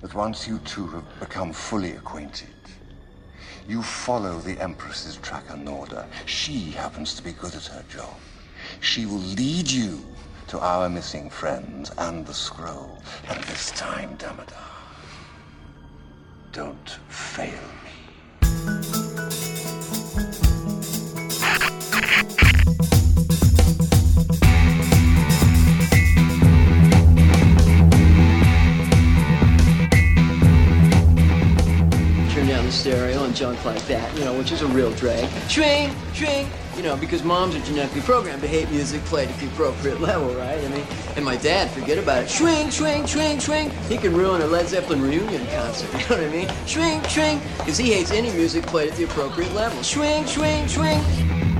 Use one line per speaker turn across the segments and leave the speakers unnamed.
that once you two have become fully acquainted, you follow the Empress's tracker Norda. She happens to be good at her job. She will lead you to our missing friends and the scroll. And this time, Damodar, don't fail
junk like that, you know, which is a real drag. Swing, swing, you know, because moms are genetically programmed to hate music played at the appropriate level, right? I mean, and my dad, forget about it. Swing, swing, swing, swing. He can ruin a Led Zeppelin reunion concert, you know what I mean? Swing, swing, because he hates any music played at the appropriate level. Swing, swing, swing.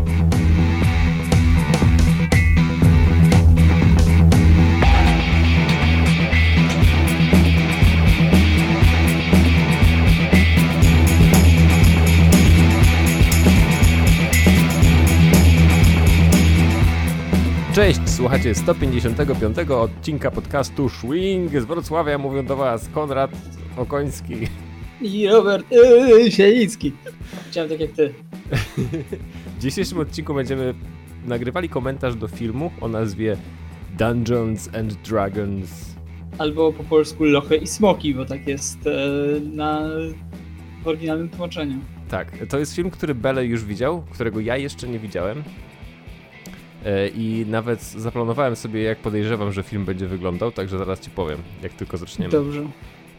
Cześć, słuchacie 155 odcinka podcastu Swing z Wrocławia. Mówią do Was Konrad Okoński.
I Robert yy, Sienicki. Chciałem tak jak ty.
W dzisiejszym odcinku będziemy nagrywali komentarz do filmu o nazwie Dungeons and Dragons.
Albo po polsku Lochy i Smoki, bo tak jest e, na w oryginalnym tłumaczeniu.
Tak, to jest film, który Bele już widział, którego ja jeszcze nie widziałem. E, I nawet zaplanowałem sobie, jak podejrzewam, że film będzie wyglądał, także zaraz ci powiem, jak tylko zaczniemy.
Dobrze.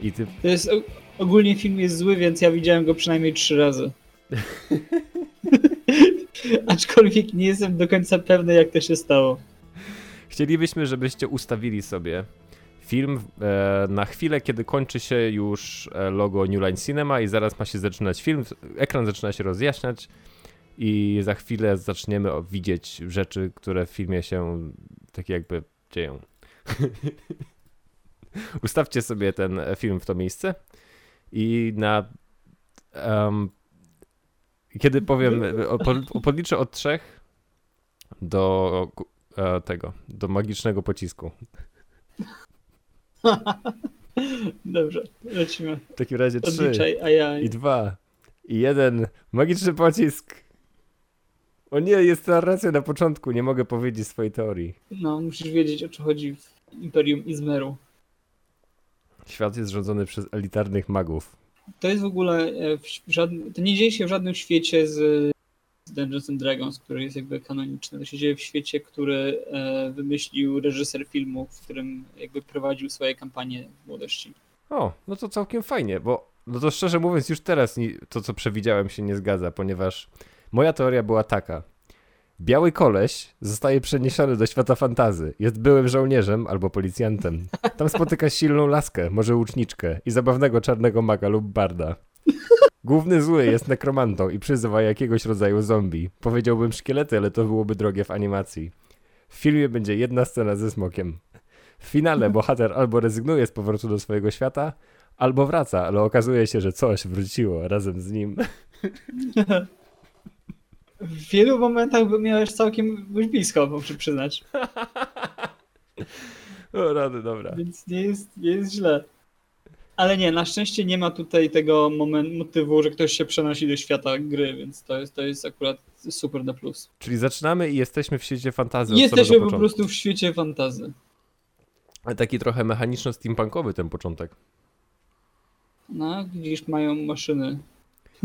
I ty
To jest ogólnie film jest zły, więc ja widziałem go przynajmniej trzy razy. Aczkolwiek nie jestem do końca pewny, jak to się stało.
Chcielibyśmy, żebyście ustawili sobie film e, na chwilę, kiedy kończy się już e, logo New Line Cinema i zaraz ma się zaczynać film. Ekran zaczyna się rozjaśniać i za chwilę zaczniemy widzieć rzeczy, które w filmie się tak jakby dzieją. Ustawcie sobie ten film w to miejsce i na em, kiedy powiem, podliczę od trzech do e, tego, do magicznego pocisku.
Dobrze, lecimy.
W takim razie trzy i dwa i jeden. Magiczny pocisk. O nie, jest narracja na początku, nie mogę powiedzieć swojej teorii.
No, musisz wiedzieć, o co chodzi w Imperium Izmeru.
Świat jest rządzony przez elitarnych magów.
To jest w ogóle e, w żadnym, to nie dzieje się w żadnym świecie z Dungeons and Dragons, który jest jakby kanoniczny. To się dzieje w świecie, który e, wymyślił reżyser filmu, w którym jakby prowadził swoje kampanie w młodości.
O, no to całkiem fajnie, bo no to szczerze mówiąc już teraz to co przewidziałem się nie zgadza, ponieważ moja teoria była taka. Biały koleś zostaje przeniesiony do świata fantazy. Jest byłym żołnierzem albo policjantem. Tam spotyka silną laskę, może łuczniczkę i zabawnego czarnego maga lub barda. Główny zły jest nekromantą i przyzywa jakiegoś rodzaju zombie. Powiedziałbym szkielety, ale to byłoby drogie w animacji. W filmie będzie jedna scena ze smokiem. W finale bohater albo rezygnuje z powrotu do swojego świata, albo wraca, ale okazuje się, że coś wróciło razem z nim.
W wielu momentach miałeś całkiem być blisko, muszę przyznać.
O rady, dobra.
Więc nie jest, nie jest źle. Ale nie, na szczęście nie ma tutaj tego moment, motywu, że ktoś się przenosi do świata gry, więc to jest, to jest akurat super na plus.
Czyli zaczynamy i jesteśmy w świecie fantazji
Jesteśmy po prostu w świecie fantazy.
Ale Taki trochę mechaniczno-steampunkowy ten początek.
No, widzisz, mają maszyny.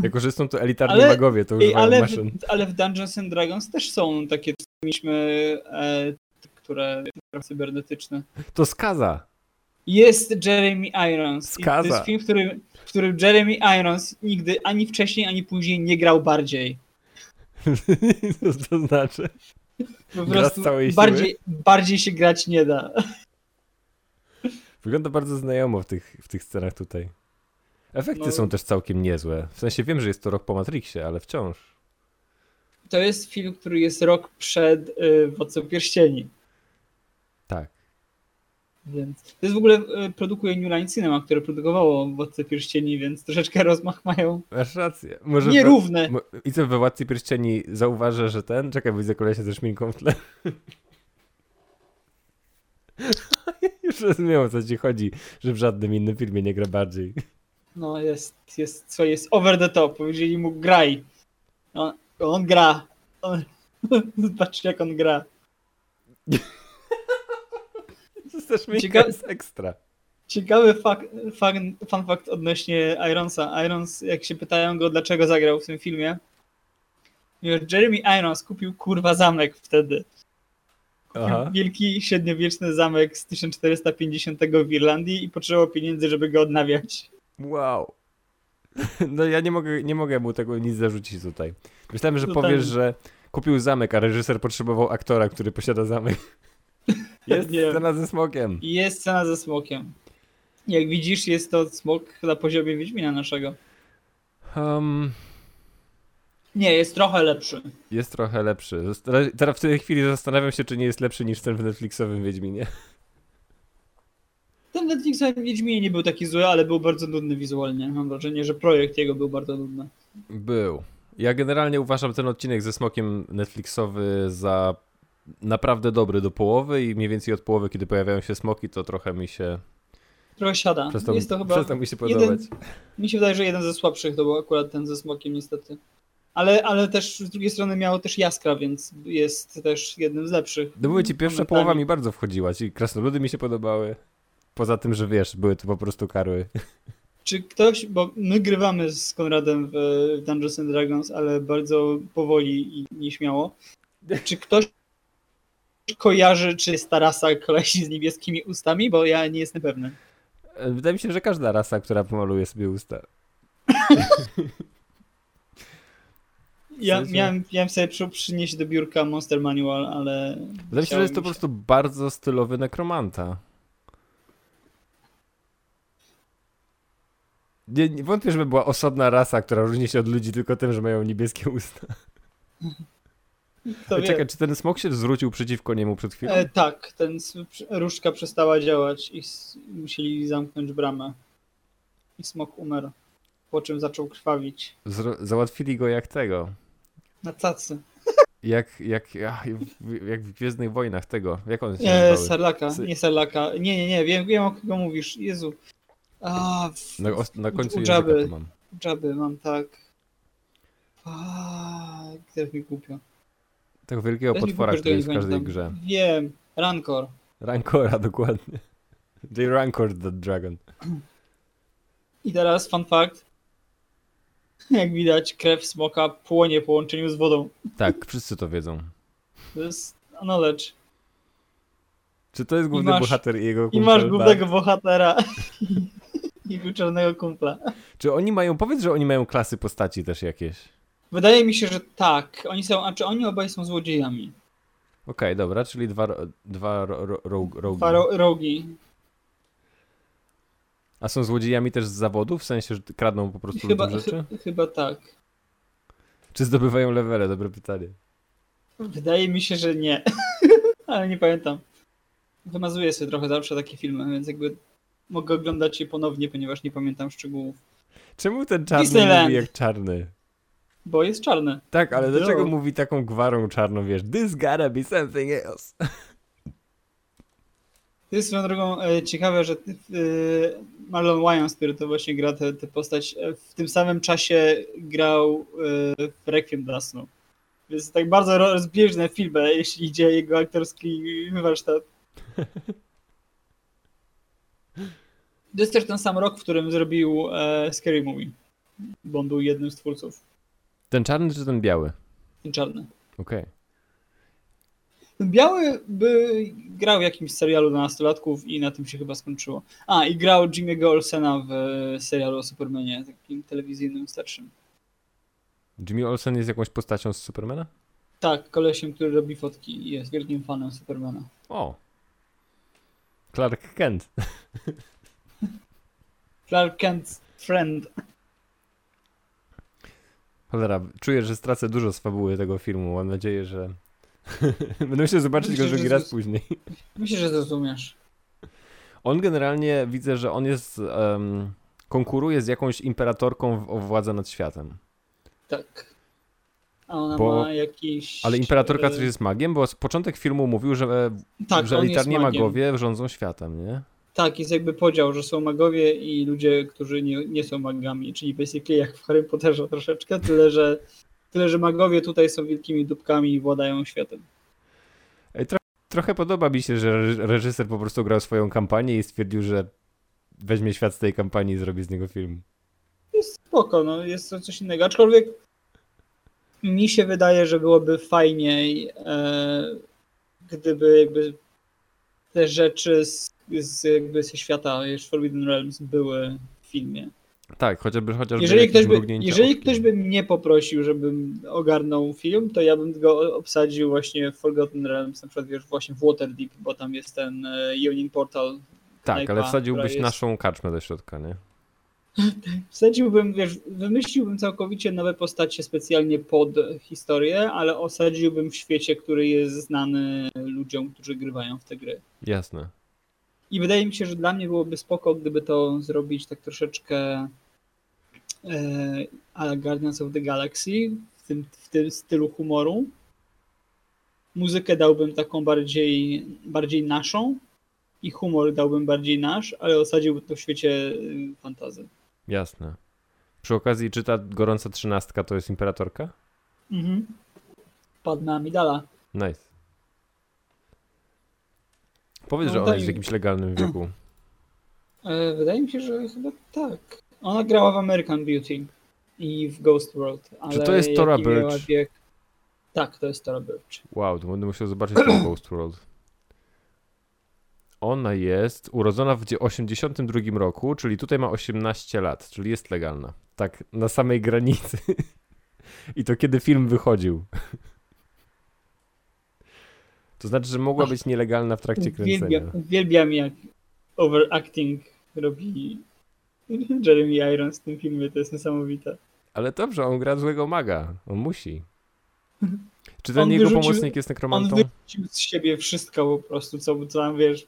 Jako, że są to elitarni
Ale-
magowie, to używają
ale,
maszyn.
w, ale w Dungeons and Dragons też są takie, mieliśmy, e, które cybernetyczne.
To skaza.
Jest Jeremy Irons.
Skaza.
to jest film, w którym, w którym Jeremy Irons nigdy ani wcześniej, ani później nie grał bardziej.
Co to znaczy?
Po prostu bardziej, bardziej się grać nie da.
Wygląda bardzo znajomo w tych, w tych scenach tutaj. Efekty
No.
są też całkiem niezłe. W sensie wiem, że jest to rok po Matrixie, ale wciąż.
To jest film, który jest rok przed y, Władcą Pierścieni.
Tak.
Więc to jest w ogóle y, produkuje New Line Cinema, które produkowało Władcę Pierścieni, więc troszeczkę rozmach mają
Masz rację. Może
nierówne.
Mo- I co we Władcy Pierścieni zauważę, że ten... Czekaj, bo widzę kolesia ze szminką w tle. Już rozumiem o co ci chodzi, że w żadnym innym filmie nie gra bardziej.
No jest, jest, co jest over the top. Powiedzieli mu graj. On, on gra. On, Patrz jak on gra. Ciekawe-
jest ekstra.
Ciekawy fak, fun, fun fact odnośnie Ironsa. Irons, jak się pytają go, dlaczego zagrał w tym filmie, Jeremy Irons kupił kurwa zamek wtedy. Kupił
Aha.
wielki, średniowieczny zamek z 1450 w Irlandii i potrzebował pieniędzy, żeby go odnawiać.
Wow. No ja nie mogę, nie mogę mu tego nic zarzucić tutaj. Myślałem, że
Totalnie.
powiesz, że kupił zamek, a reżyser potrzebował aktora, który posiada zamek. Jest
Nie.
scena ze smokiem.
Jest scena ze smokiem. Jak widzisz, jest to smok na poziomie Wiedźmina naszego.
Um,
Nie, jest trochę lepszy.
jest trochę lepszy. Teraz w tej chwili zastanawiam się, czy nie jest lepszy niż ten w Netflixowym Wiedźminie.
Ten Netflix w Wiedźminie nie był taki zły, ale był bardzo nudny wizualnie. Mam wrażenie, że projekt jego był bardzo nudny.
Był. Ja generalnie uważam ten odcinek ze smokiem Netflixowy za naprawdę dobry do połowy i mniej więcej od połowy, kiedy pojawiają się smoki, to trochę mi się
Trochę siada.
przestał,
jest to chyba
przestał mi się podobać.
jeden, mi się wydaje, że jeden ze słabszych to był akurat ten ze smokiem niestety. Ale, ale też z drugiej strony miało też jaskra, więc jest też jednym z lepszych.
No mówię ci, pierwsza połowa mi bardzo wchodziła, ci krasnoludy mi się podobały. Poza tym, że wiesz, były to po prostu karły.
Czy ktoś, bo my grywamy z Konradem w Dungeons and Dragons, ale bardzo powoli i nieśmiało. Czy ktoś kojarzy, czy jest ta rasa kolesi z niebieskimi ustami? Bo ja nie jestem pewny.
E, Wydaje mi się, że każda rasa, która pomaluje sobie usta.
Ja
sensie-
miałem, miałem sobie przy, przynieść do biurka Monster Manual, ale...
Wydaje mi się, że jest to po prostu bardzo stylowy nekromanta. Nie, nie wątpię, żeby była osobna rasa, która różni się od ludzi tylko tym, że mają niebieskie usta.
To wie.
Czekaj, czy ten smok się zwrócił przeciwko niemu przed chwilą?
E, tak, ten różdżka przestała działać i musieli zamknąć bramę. I smok umarł. Po czym zaczął krwawić.
Zro- załatwili go jak tego.
Na cacy.
Jak, jak, w- jak w Gwiezdnych Wojnach tego. Jak on się nazywały?
Sarlaka, nie Sarlaka. Nie, nie, nie, wiem, wiem o kogo mówisz. Jezu. A, w,
Na, na końcu języka
Jabby.
mam.
Dżaby mam tak. Fuck, teraz mi głupio.
Tego wielkiego
Teraz
potwora, który jest w każdej
pamiętam.
grze.
Wiem, Rancor.
Rancora, dokładnie. They rancored the dragon.
I teraz fun fact. Jak widać, krew smoka płonie po łączeniu z wodą.
Tak, wszyscy to wiedzą.
To jest knowledge.
Czy to jest główny
masz-
bohater i jego
I
kumpel?
masz
Tak.
głównego bohatera. I czarnego kumpla.
Czy oni mają, powiedz, że oni mają klasy postaci też jakieś.
Wydaje mi się, że tak. Oni są, a czy oni obaj są złodziejami?
Okej, dobra, czyli dwa, ro- dwa ro, ro, rogue, rogue.
Dwa ro- rogi.
A są złodziejami też z zawodu? W sensie, że kradną po prostu
Chyba,
rzeczy?
chy- chyba tak.
Czy zdobywają levele? Dobre pytanie.
Wydaje mi się, że nie. Ale nie pamiętam. Wymazuję sobie trochę zawsze takie filmy, więc jakby mogę oglądać je ponownie, ponieważ nie pamiętam szczegółów.
Czemu ten czarny
Disneyland.
mówi jak czarny?
Bo jest czarny.
Tak, ale
No.
dlaczego mówi taką gwarą czarną, wiesz? This gotta be something else.
To jest swoją drogą e, ciekawe, że e, Marlon Wayans, który to właśnie gra tę postać, e, w tym samym czasie grał e, w Requiem dla snu. Więc tak bardzo ro- rozbieżne filmy, jeśli idzie jego aktorski warsztat. To jest też ten sam rok, w którym zrobił e, Scary Movie, bo on był jednym z twórców.
Ten czarny czy ten biały?
Ten czarny.
Okej.
Ten Biały by grał w jakimś serialu dla nastolatków i na tym się chyba skończyło. A, i grał Jimmy'ego Olsena w serialu o Supermanie, takim telewizyjnym starszym.
Jimmy Olsen jest jakąś postacią z Supermana?
Tak, kolesiem, który robi fotki i jest wielkim fanem Supermana.
O. Clark Kent.
Clark Kent's friend.
Cholera, czuję, że stracę dużo z fabuły tego filmu. Mam nadzieję, że będę musiał zobaczyć
Myślę,
go drugi raz później.
Myślę, że zrozumiesz.
On generalnie widzę, że on jest. em, konkuruje z jakąś imperatorką w, o władzę nad światem.
Tak. a ona
Bo-
ma jakiś...
Ale Imperatorka
e,
też jest magiem, bo z początek filmu mówił, że,
tak,
że
on jest
elitarni
magiem.
magowie rządzą światem, nie?
Tak, jest jakby podział, że są magowie i ludzie, którzy nie, nie są magami, czyli basically jak w Harry Potterze troszeczkę, tyle że, tyle, że magowie tutaj są wielkimi dupkami i władają światem.
Tro trochę podoba mi się, że reż- reżyser po prostu grał swoją kampanię i stwierdził, że weźmie świat z tej kampanii i zrobi z niego film.
Jest spoko, no jest to coś innego, aczkolwiek mi się wydaje, że byłoby fajniej, e, gdyby jakby te rzeczy z, z jakby ze świata wiesz, Forbidden Realms były w filmie.
Tak, chociażby, chociażby
Jeżeli ktoś, by, jeżeli ktoś by mnie poprosił, żebym ogarnął film, to ja bym go obsadził właśnie w Forgotten Realms, na przykład wiesz, właśnie w Waterdeep, bo tam jest ten e, Union Portal.
Tak,
knajpa,
ale wsadziłbyś
jest-
naszą kaczmę do środka, nie?
Wsadziłbym, wiesz, wymyśliłbym całkowicie nowe postacie specjalnie pod historię, ale osadziłbym w świecie, który jest znany ludziom, którzy grywają w te gry.
Jasne.
I wydaje mi się, że dla mnie byłoby spoko, gdyby to zrobić tak troszeczkę e, a Guardians of the Galaxy, w tym, w tym stylu humoru. Muzykę dałbym taką bardziej, bardziej naszą i humor dałbym bardziej nasz, ale osadziłbym to w świecie y, fantazy.
Jasne. Przy okazji, czy ta gorąca trzynastka to jest imperatorka?
Mhm. Padma Amidala.
Nice. Powiedz,
No
że ona
daj-
jest w jakimś legalnym wieku.
E, wydaje mi się, że chyba tak. Ona grała w American Beauty i w Ghost World. Ale
to jest Tora Birch?
Wiek... Tak, to jest Tora Birch.
Wow, to będę musiał zobaczyć ten Ghost World. Ona jest urodzona w 82 roku, czyli tutaj ma 18 lat, czyli jest legalna. Tak, na samej granicy. I to kiedy film wychodził. To znaczy, że mogła być nielegalna w trakcie kręcenia.
Uwielbiam, uwielbiam jak overacting robi Jeremy Irons w tym filmie, to jest niesamowite.
Ale dobrze, on gra złego maga. On musi. Czy ten
On
jego
wyrzucił-
pomocnik jest
On
nekromantą?
wyrzucił z siebie wszystko po prostu, co, co tam wiesz,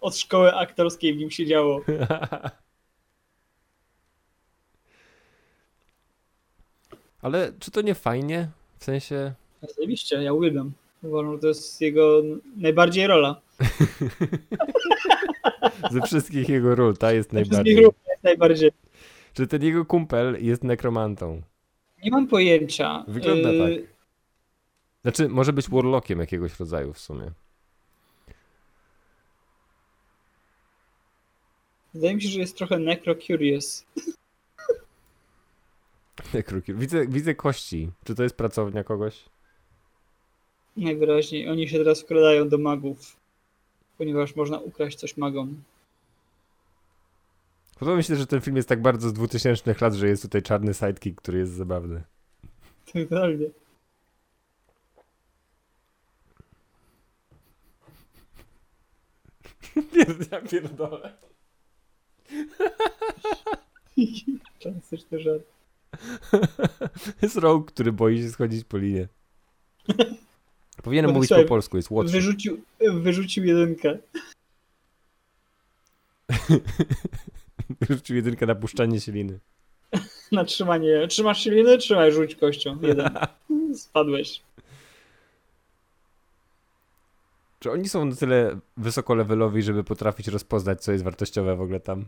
od szkoły aktorskiej w nim się działo.
Ale czy to nie fajnie? W sensie...
Oczywiście, ja uwielbiam. Że to jest jego najbardziej rola.
Ze wszystkich jego ról, ta jest
Ze
najbardziej.
ról jest najbardziej.
Czy ten jego kumpel jest nekromantą?
Nie mam pojęcia.
Wygląda
Y,
tak. Znaczy, może być warlockiem jakiegoś rodzaju w sumie.
Wydaje mi się, że jest trochę necro-curious.
Nekroki- Widzę, widzę kości. Czy to jest pracownia kogoś?
Najwyraźniej. Oni się teraz wkradają do magów, ponieważ można ukraść coś magom.
Podoba mi się, że ten film jest tak bardzo z 2000 lat, że jest tutaj czarny sidekick, który jest zabawny.
Totalnie.
Ja pierdolę.
Klasyczny żart.
Jest Rogue, który boi się schodzić po linie. Powinienem
No,
mówić po polsku, jest Watch.
Wyrzucił, wyrzucił jedynkę.
Wyrzucił jedynkę na puszczanie się liny.
Na trzymanie. Trzymasz się liny? Trzymaj, rzuć kością. Jeden. Spadłeś.
Czy oni są na tyle wysokolevelowi, żeby potrafić rozpoznać, co jest wartościowe w ogóle tam?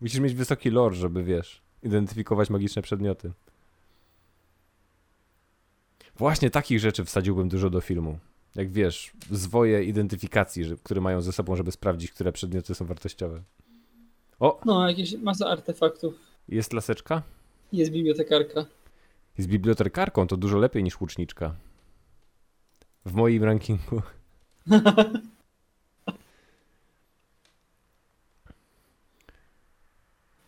Musisz mieć wysoki lore, żeby, wiesz, identyfikować magiczne przedmioty. Właśnie takich rzeczy wsadziłbym dużo do filmu. Jak wiesz, zwoje identyfikacji, że, które mają ze sobą, żeby sprawdzić, które przedmioty są wartościowe. O,
No, jakieś masa artefaktów.
jest laseczka?
Jest bibliotekarka.
Jest bibliotekarką, to dużo lepiej niż łuczniczka. W moim rankingu.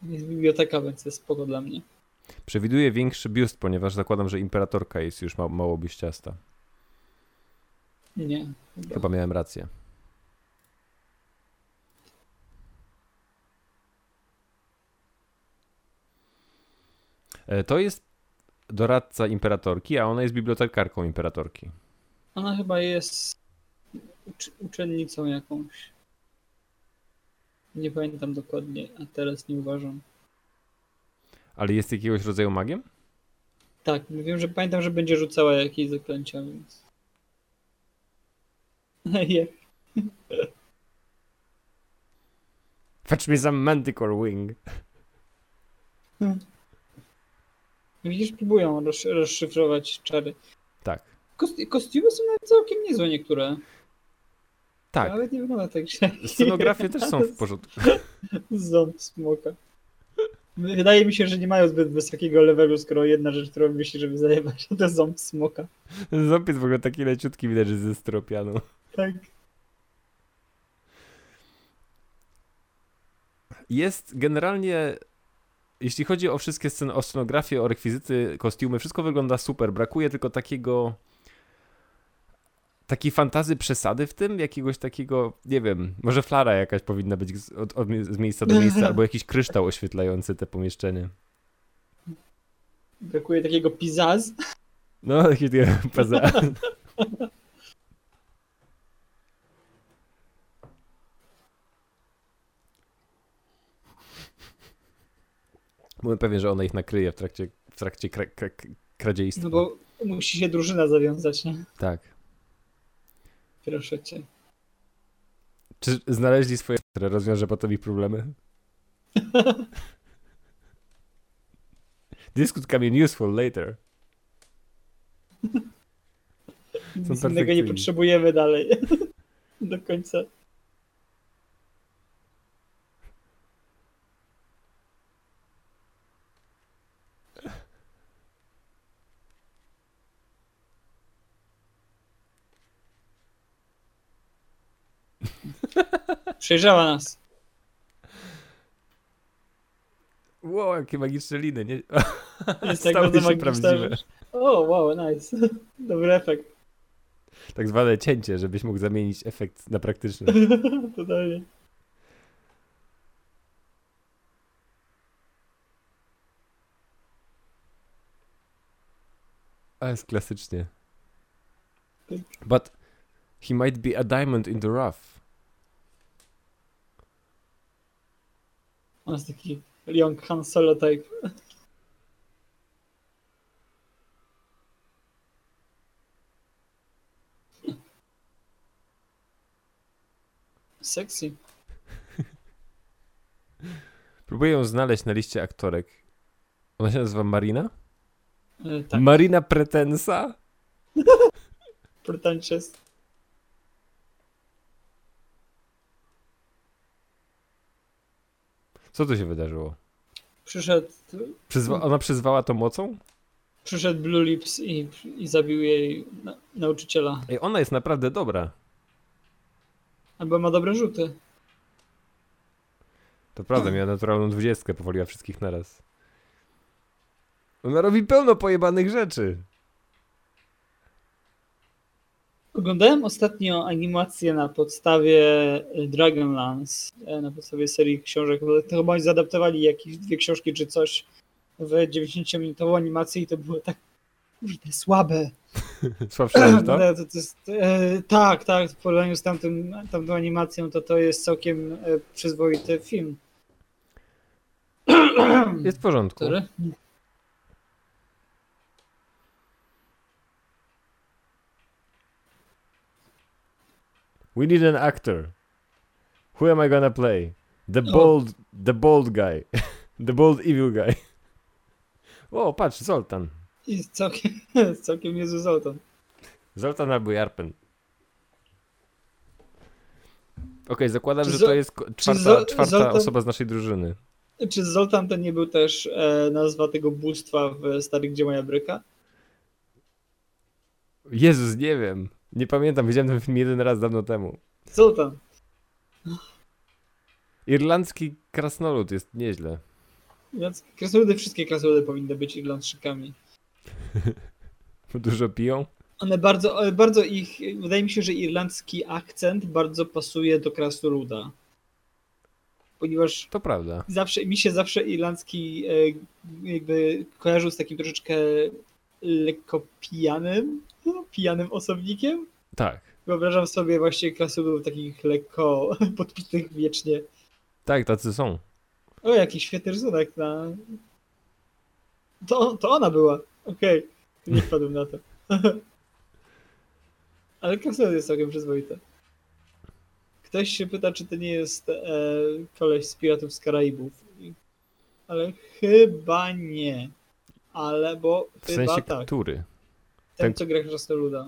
Jest biblioteka, więc jest spoko dla mnie.
Przewiduję większy biust, ponieważ zakładam, że imperatorka jest już ma mało biuściasta.
Nie. Chyba.
Chyba miałem rację. E, To jest doradca imperatorki, a ona jest bibliotekarką imperatorki.
Ona chyba jest ucz- uczennicą jakąś. Nie pamiętam dokładnie, a teraz nie uważam.
Ale jest jakiegoś rodzaju magiem?
Tak, wiem, że pamiętam, że będzie rzucała jakieś zaklęcia, więc... Je.
Fetch me some manticore wing.
Widzisz, próbują roz, rozszyfrować czary.
Tak.
Kosti- kostiumy są nawet całkiem niezłe niektóre.
Tak.
Nawet nie wygląda tak źle.
Scenografie też są w porządku.
Ząb smoka. Wydaje mi się, że nie mają zbyt wysokiego levelu, skoro jedna rzecz, którą myśli, żeby zajebać, to ząb smoka.
Ząb jest w ogóle taki leciutki, widać, że ze stropianu.
Tak.
Jest generalnie, jeśli chodzi o wszystkie sceny, o scenografię, o rekwizyty, kostiumy, wszystko wygląda super. Brakuje tylko takiego takiej fantazy przesady w tym, jakiegoś takiego, nie wiem, może flara jakaś powinna być z, od, od, z miejsca do miejsca, albo jakiś kryształ oświetlający te pomieszczenie.
Brakuje takiego pizaz.
No, taki poza. Byłem pewien, że ona ich nakryje w trakcie, w trakcie kra, kra, kradziejstwa.
No bo musi się drużyna zawiązać, nie?
Tak.
Proszę cię.
Czy znaleźli swoje, które rozwiąże potem ich problemy? This could come in useful later.
Nic innego nie potrzebujemy dalej. Do końca. Przejrzała nas.
Wow, jakie magiczne liny, nie?
Jest tak
Stały się prawdziwe.
O, wow, nice. Dobry efekt.
Tak zwane cięcie, żebyś mógł zamienić efekt na praktyczny.
Totalnie.
A jest klasycznie.
Tak.
But he might be a diamond in the rough.
On jest taki young Han Solo type. Sexy.
Próbuję ją znaleźć na liście aktorek. Ona się nazywa Marina?
E, tak,
Marina Pretensa?
pretentious.
Co tu się wydarzyło?
Przyszedł,
Przyzwa ona przyzwała to mocą?
przyszedł Blue Lips i, i zabił jej na, nauczyciela.
Ej, ona jest naprawdę dobra.
Albo ma dobre rzuty.
To prawda, miała naturalną dwudziestkę, powoliła wszystkich naraz. Ona robi pełno pojebanych rzeczy.
Oglądałem ostatnio animację na podstawie e, Dragonlance, e, na podstawie serii książek. bo To chyba oni zaadaptowali jakieś dwie książki czy coś w 90-minutową animację i to było tak kurde, słabe.
Słabsze niż to?
No, to, to jest, e, tak, tak, w porównaniu z tamtym, tamtą animacją to to jest całkiem e, przyzwoity film.
Jest w porządku.
Który?
We need an actor. Who am I gonna play? The bold, the bold guy. the bold evil guy. O, patrz, Zoltan.
Jest całkiem, jest całkiem niezły Zoltan.
Zoltan albo Jarpen. Okej, zakładam,
Czy
że to jest czwarta, czwarta
Zoltan-
osoba z naszej drużyny.
Czy Zoltan to nie był też e, nazwa tego bóstwa w Starych Gdzie Moja Bryka?
Jezus, nie wiem. Nie pamiętam, widziałem ten film jeden raz dawno temu.
Zoltan.
Irlandzki krasnolud jest nieźle.
Krasnoludy, wszystkie krasnoludy powinny być Irlandczykami.
Dużo piją?
One bardzo, ale bardzo ich, wydaje mi się, że irlandzki akcent bardzo pasuje do krasnoluda. Ponieważ
To prawda.
zawsze, mi się zawsze irlandzki e, jakby kojarzył z takim troszeczkę lekko pijanym, pijanym osobnikiem.
Tak.
Wyobrażam sobie właśnie krasnoludów takich lekko podpitych wiecznie.
Tak, tacy są.
O, jaki świetny rysunek na... To, to ona była. Okej, nie wpadłem na to. Ale Castle jest całkiem przyzwoite. Ktoś się pyta, czy to nie jest e, koleś z Piratów z Karaibów. Ale chyba nie. Ale, bo
W
chyba
sensie
tak.
który?
Ten,
ten-
co gra Krasnoluda.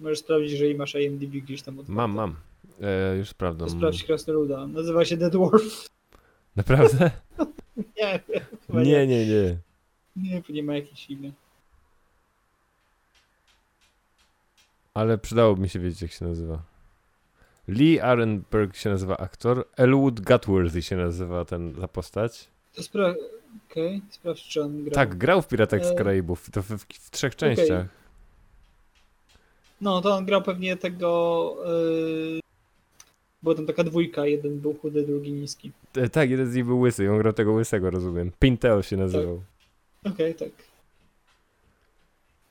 Możesz sprawdzić, jeżeli masz IMDb gdzieś tam. otwarte.
Mam, mam. E, już sprawdzam.
Sprawdź Krasnoluda. Nazywa się The Dwarf.
Naprawdę?
Nie, chyba
Nie, nie, nie.
Nie, nie ma jakieś imię.
Ale przydałoby mi się wiedzieć, jak się nazywa. Lee Arenberg się nazywa aktor. Elwood Gutworthy się nazywa ten, ta postać.
To spra... Okej, sprawdź, czy on gra.
Tak, grał w Piratach z
E,
Karaibów. To w, w, w trzech częściach.
No, to on grał pewnie tego... Yy... Była tam taka dwójka, jeden był chudy, drugi niski.
E, tak, jeden z nich był łysy. On grał tego łysego, rozumiem. Pintel się nazywał.
Okej, tak.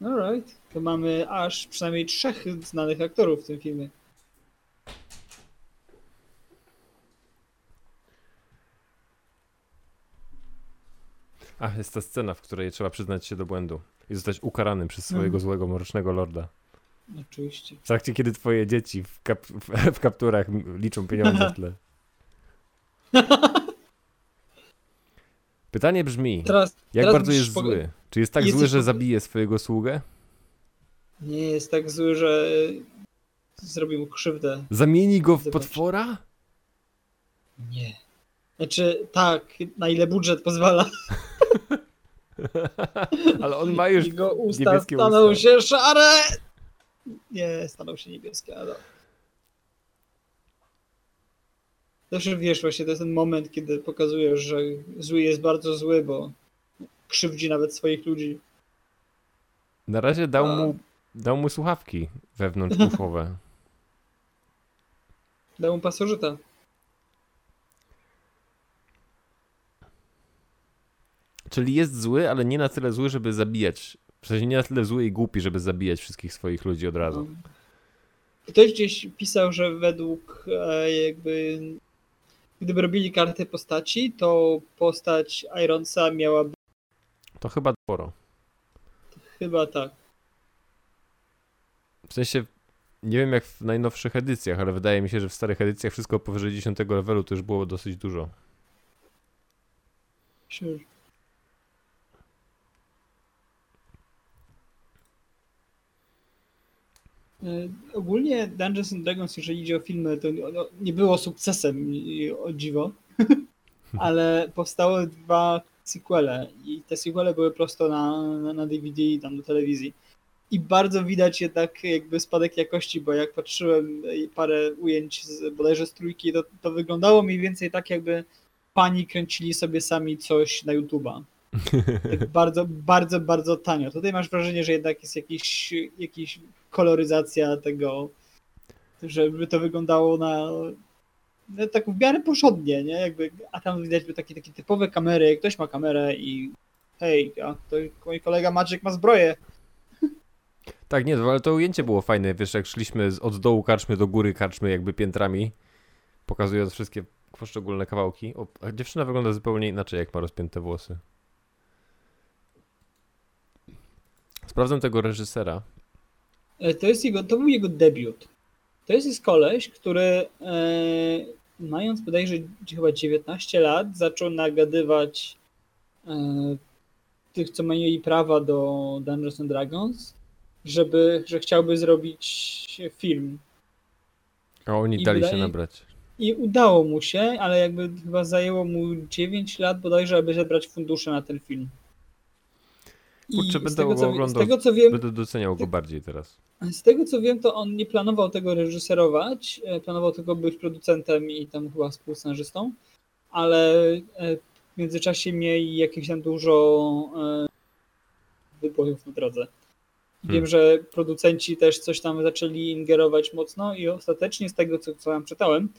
Alright. To mamy aż przynajmniej trzech znanych aktorów w tym filmie.
A, jest ta scena, w której trzeba przyznać się do błędu i zostać ukaranym przez swojego
Mhm.
złego, mrocznego lorda.
Oczywiście.
W trakcie, kiedy twoje dzieci w, kap w, kapturach liczą pieniądze w tle. Pytanie brzmi,
Teraz,
jak
teraz
bardzo jest
pogo-
zły? Czy jest tak
Jesteś
zły, że zabije swojego sługę?
Nie jest tak zły, że zrobi mu krzywdę.
Zamieni go w
Zobacz.
potwora?
Nie. Znaczy, tak, na ile budżet pozwala.
Ale on ma już
Jego usta
niebieskie
staną
usta.
się szare! Nie, staną się niebieskie, ale... Zawsze wiesz, właśnie to jest ten moment, kiedy pokazujesz, że zły jest bardzo zły, bo krzywdzi nawet swoich ludzi.
Na razie dał
A.
mu, dał mu słuchawki wewnątrzuszowe.
Dał mu pasożyta.
Czyli jest zły, ale nie na tyle zły, żeby zabijać. W sensie nie na tyle zły i głupi, żeby zabijać wszystkich swoich ludzi od razu.
No. Ktoś gdzieś pisał, że według e, jakby gdyby robili kartę postaci, to postać Ironsa miałaby
To chyba sporo.
chyba tak.
W sensie, nie wiem jak w najnowszych edycjach, ale wydaje mi się, że w starych edycjach wszystko powyżej 10 levelu to już było dosyć dużo.
Sure. Ogólnie Dungeons and Dragons, jeżeli idzie o filmy, to no, nie było sukcesem, o dziwo, ale powstały dwa sequele i te sequele były prosto na, na, na DVD i tam do telewizji. I bardzo widać jednak jakby spadek jakości, bo jak patrzyłem e, parę ujęć z, bodajże z trójki, to, to wyglądało mniej więcej tak, jakby pani kręcili sobie sami coś na YouTube'a. Tak bardzo, bardzo, bardzo tanio. Tutaj masz wrażenie, że jednak jest jakiś, jakiś koloryzacja tego, żeby to wyglądało na no, tak w miarę porządnie, nie? Jakby, a tam widać by takie, takie typowe kamery, ktoś ma kamerę i hej, a to mój kolega Maciek ma zbroję.
Tak, nie, ale to ujęcie było fajne, wiesz, jak szliśmy od dołu karczmy do góry karczmy jakby piętrami, pokazując wszystkie poszczególne kawałki. O, a dziewczyna wygląda zupełnie inaczej, jak ma rozpięte włosy. Sprawdzam tego reżysera.
E, To, jest jego, to był jego debiut. To jest, jest koleś, który e, mając bodajże chyba 19 lat, zaczął nagadywać e, tych, co mieli prawa do Dungeons and Dragons, żeby, że chciałby zrobić film.
A oni
I
dali się
wydaje-
nabrać.
I udało mu się, ale jakby chyba zajęło mu 9 lat bodajże, aby zebrać fundusze na ten film.
Kurczę,
z
będę
tego,
go
co, z
oglądał.
tego co wiem,
Będę doceniał go bardziej teraz.
Z tego co wiem, to on nie planował tego reżyserować, e, planował tylko być producentem i tam chyba współscenarzystą, ale e, w międzyczasie mieli jakieś tam dużo e, wybojów na drodze. Wiem,
Hmm.
że producenci też coś tam zaczęli ingerować mocno i ostatecznie z tego, co, co tam czytałem,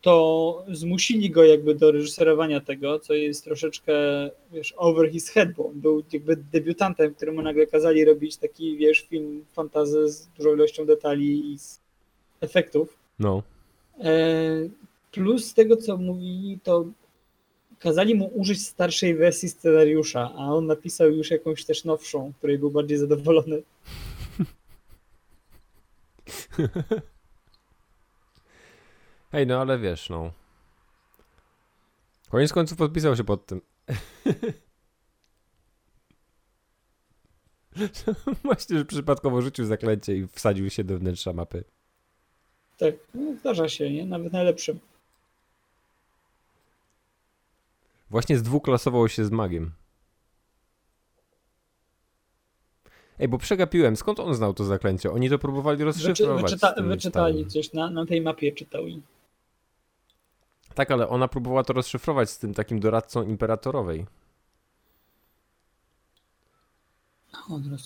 to zmusili go jakby do reżyserowania tego, co jest troszeczkę, wiesz, over his head, bo on był jakby debiutantem, któremu nagle kazali robić taki, wiesz, film fantazy z dużą ilością detali i z efektów.
No.
E, Plus z tego, co mówili, to kazali mu użyć starszej wersji scenariusza, a on napisał już jakąś też nowszą, której był bardziej zadowolony.
Hej, no ale wiesz, no. Koniec końców podpisał się pod tym. Właśnie, że przypadkowo rzucił zaklęcie i wsadził się do wnętrza mapy.
Tak, no, zdarza się, nie? Nawet najlepszym.
Właśnie zdwuklasował się z magiem. Ej, bo przegapiłem, skąd on znał to zaklęcie? Oni to próbowali
Wyczy,
rozszyfrować.
wyczyta, wyczytali
starym.
coś, na, na tej mapie czytali.
Tak, ale ona próbowała to rozszyfrować z tym takim doradcą imperatorowej.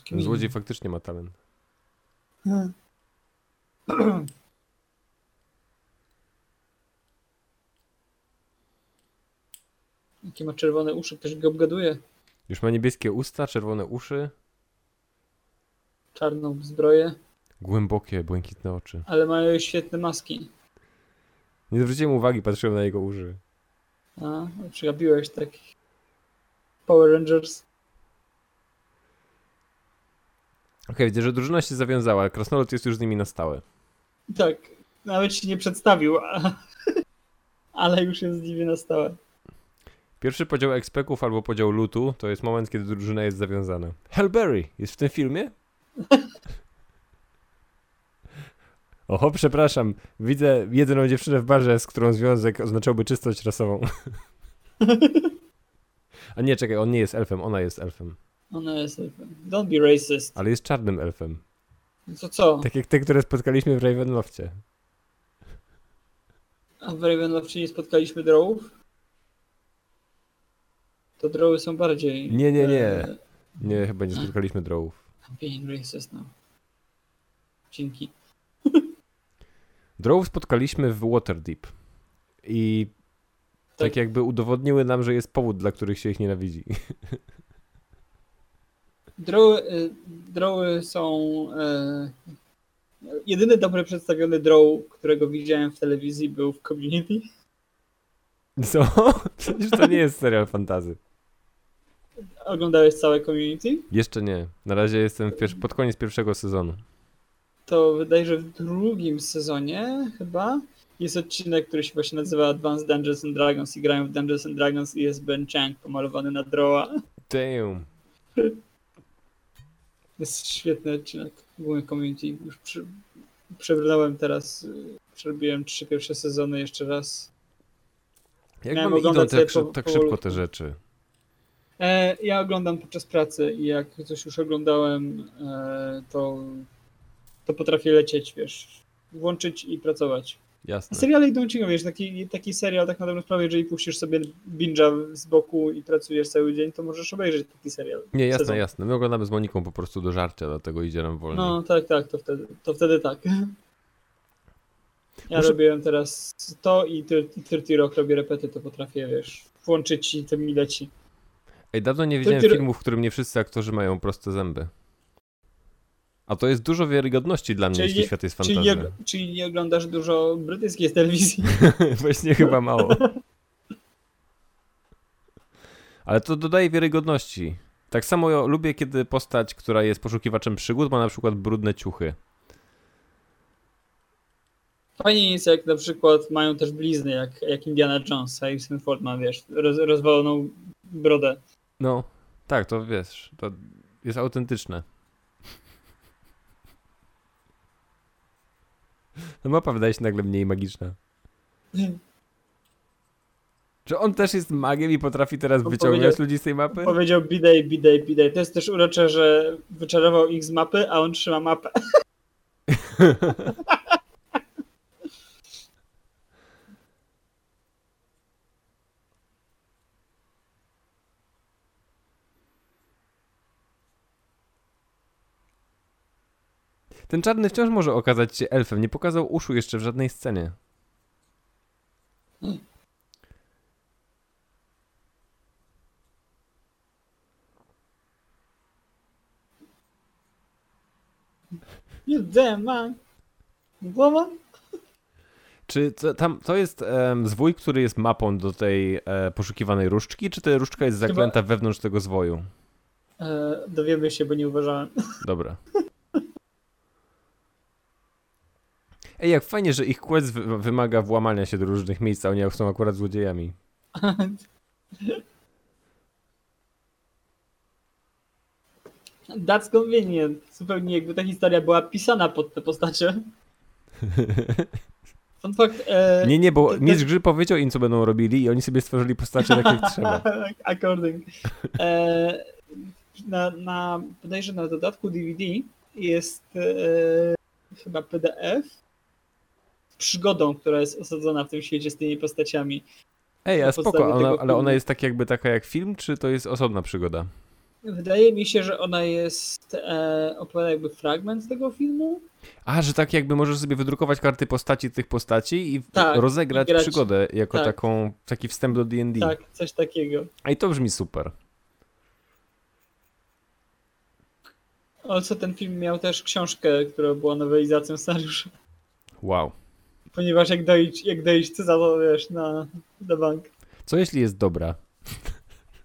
Ten złodziej faktycznie ma talent.
Hmm. Jakie ma czerwone uszy, ktoś go obgaduje.
Już ma niebieskie usta, czerwone uszy,
Czarną zbroję,
głębokie, błękitne oczy.
ale mają świetne maski.
Nie zwróciłem uwagi, patrzyłem na jego uszy.
A, przegapiłeś tak. Power Rangers.
Okej, widzę, że drużyna się zawiązała, krasnolud jest już z nimi na stałe.
Tak, nawet się nie przedstawił, a, ale już jest z nimi na stałe.
Pierwszy podział ekspeków albo podział lutu to jest moment, kiedy drużyna jest zawiązana. Hellberry jest w tym filmie? Oho, przepraszam. Widzę jedyną dziewczynę w barze, z którą związek oznaczałby czystość rasową. A nie, czekaj, on nie jest elfem, ona jest elfem.
Ona jest. Don't be racist.
Ale jest czarnym elfem.
To co?
Tak jak te, które spotkaliśmy w Ravenloftie.
A w Ravenloftie nie spotkaliśmy drawów? To drawy są bardziej...
Nie, nie, nie.
e,
Nie, chyba nie spotkaliśmy drołów.
Being racist now. Dzięki.
Drołów spotkaliśmy w Waterdeep. I tak
Tak.
jakby udowodniły nam, że jest powód, dla których się ich nienawidzi.
Drowy, y, drowy są... E, jedyny dobry przedstawiony draw, którego widziałem w telewizji był w Community.
Co? Przecież to nie jest serial fantazy.
Oglądałeś całe Community?
Jeszcze nie. Na razie jestem pier- pod koniec pierwszego sezonu.
To wydaje, że w drugim sezonie chyba jest odcinek, który się właśnie nazywa Advanced Dungeons and Dragons i grają w Dungeons and Dragons i jest Ben Chang pomalowany na droła.
Damn.
Jest świetny odcinek ogólnie community. Już przy, przebrnąłem teraz, y, przerobiłem trzy pierwsze sezony jeszcze raz.
Jak
Miałem
wam idą przy-
po-
tak szybko te rzeczy?
E, ja oglądam podczas pracy i jak coś już oglądałem, e, to, to potrafię lecieć, wiesz, włączyć i pracować. A
Jasne.
seriale idą ci, wiesz, taki, taki serial tak na dobrą sprawę, jeżeli puścisz sobie binge'a z boku i pracujesz cały dzień, to możesz obejrzeć taki serial.
Nie, jasne,
sezon.
jasne. My oglądamy z Moniką po prostu do żarcia, dlatego idzie nam wolniej.
No tak, tak, to wtedy, to wtedy tak. Ja
Muszę-
robiłem teraz to i ty- i 30 Rock robię repety, to potrafię, wiesz, włączyć i to mi leci.
Ej, dawno nie widziałem filmu, w którym nie wszyscy aktorzy mają proste zęby. A to jest dużo wiarygodności dla mnie,
Czyli
jeśli
nie-
świat jest
Czyli
fantazją.
nie, czyli nie oglądasz dużo brytyjskiej telewizji?
Właśnie chyba mało. Ale to dodaje wiarygodności. Tak samo ja lubię, kiedy postać, która jest poszukiwaczem przygód, ma na przykład brudne ciuchy.
Fajnie jest, jak na przykład mają też blizny, jak, jak Indiana Jones, Harrison Ford ma, wiesz, roz, rozwaloną brodę.
No, tak, to wiesz, to jest autentyczne. No mapa wydaje się nagle mniej magiczna. Czy on też jest magiem i potrafi teraz
On
wyciągać ludzi z tej mapy?
Powiedział bidej, bidej, bidej. To jest też urocze, że wyczarował ich z mapy, a on trzyma mapę.
Ten czarny wciąż może okazać się elfem. Nie pokazał uszu jeszcze w żadnej scenie.
You damn man. Woman?
Czy to, tam to jest em, zwój, który jest mapą do tej e, poszukiwanej różdżki, czy ta różdżka jest zaklęta wewnątrz tego zwoju?
E, dowiemy się, bo nie uważałem.
Dobra. Ej, jak fajnie, że ich quest wy- wymaga włamania się do różnych miejsc, a oni są akurat złodziejami.
That's convenient. Zupełnie jakby ta historia była pisana pod te postacie. Fun fact, e,
Nie, nie, bo
to-
mistrz gry powiedział im, co będą robili i oni sobie stworzyli postacie tak, jak trzeba.
According. E, na, na, bodajże na dodatku DVD jest e, chyba PDF przygodą, która jest osadzona w tym świecie z tymi postaciami.
Ej, a spoko, ona, ale ona jest tak jakby taka jak film, czy to jest osobna przygoda?
Wydaje mi się, że ona jest e, opowiada jakby fragment tego filmu.
A, że tak jakby możesz sobie wydrukować karty postaci tych postaci i
Tak,
rozegrać
i
przygodę jako
tak.
taką, taki wstęp do D&D.
Tak, coś takiego.
A i to brzmi super.
Also ten film miał też książkę, która była nowelizacją scenariusza.
Wow.
Ponieważ jak dojść, jak dojść za to, wiesz, na, na bank.
Co jeśli jest dobra?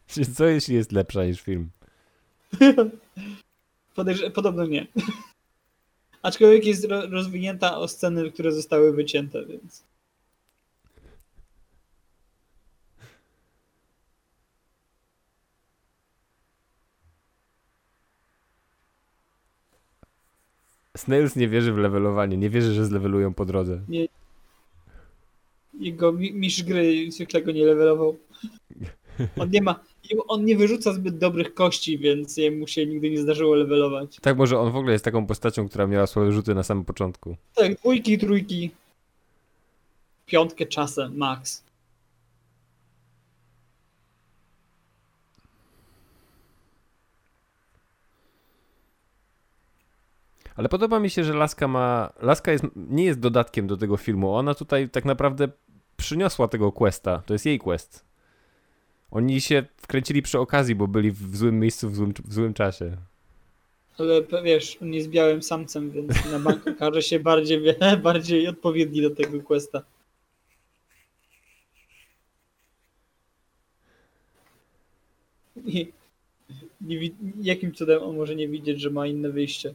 Co jeśli jest lepsza niż film?
Podejrz- podobno nie. Aczkolwiek jest ro- rozwinięta o sceny, które zostały wycięte, więc.
Snails nie wierzy w levelowanie, nie wierzy, że zlevelują po drodze.
Jego mi- mistrz gry zwykle go nie levelował. On nie ma. On nie wyrzuca zbyt dobrych kości, więc jemu się nigdy nie zdarzyło levelować.
Tak, może on w ogóle jest taką postacią, która miała słabe rzuty na samym początku.
Tak, dwójki, trójki. Piątkę czasem, max.
Ale podoba mi się, że Laska ma. Laska jest, nie jest dodatkiem do tego filmu. Ona tutaj tak naprawdę przyniosła tego questa. To jest jej quest. Oni się wkręcili przy okazji, bo byli w złym miejscu w złym, w złym czasie.
Ale wiesz, on jest białym samcem, więc na bank okaże się bardziej, bardziej odpowiedni do tego questa. Nie, wi- jakim cudem on może nie widzieć, że ma inne wyjście?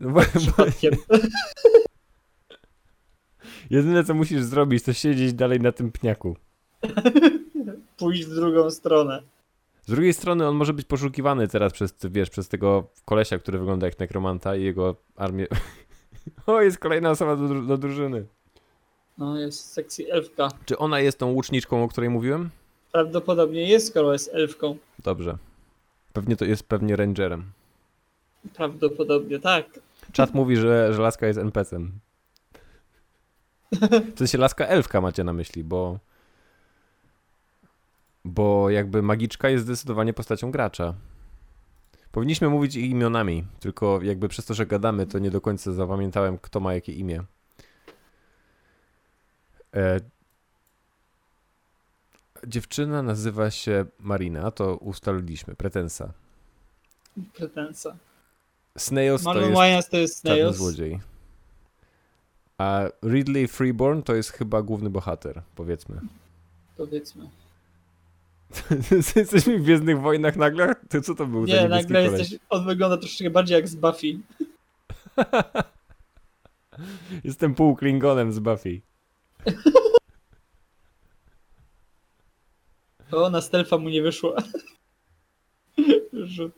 No bo, bo. jedyne co musisz zrobić, to siedzieć dalej na tym pniaku.
Pójść w drugą stronę.
Z drugiej strony on może być poszukiwany teraz przez, wiesz, przez tego kolesia, który wygląda jak nekromanta i jego armię. o, jest kolejna osoba do, dru- do drużyny.
No, jest sexy elfka.
Czy ona jest tą łuczniczką, o której mówiłem?
Prawdopodobnie jest, skoro jest elfką.
Dobrze. Pewnie to jest pewnie rangerem.
Prawdopodobnie tak.
Czat mówi, że, że laska jest NPC-em. W sensie laska elfka macie na myśli, bo bo jakby magiczka jest zdecydowanie postacią gracza. Powinniśmy mówić ich imionami, tylko jakby przez to, że gadamy, to nie do końca zapamiętałem, kto ma jakie imię. E... Dziewczyna nazywa się Marina, to ustaliliśmy, pretensa.
Pretensa.
Snails to
Marlon
jest
Wayans to jest Snails.
złodziej. A Ridley Freeborn to jest chyba główny bohater, powiedzmy.
Powiedzmy.
Jesteśmy w Gwiezdnych Wojnach nagle? To co to był
Nie, nagle jesteś, on wygląda troszeczkę bardziej jak z Buffy.
Jestem pół Klingonem z Buffy.
O, na stealtha mu nie wyszło. Rzut.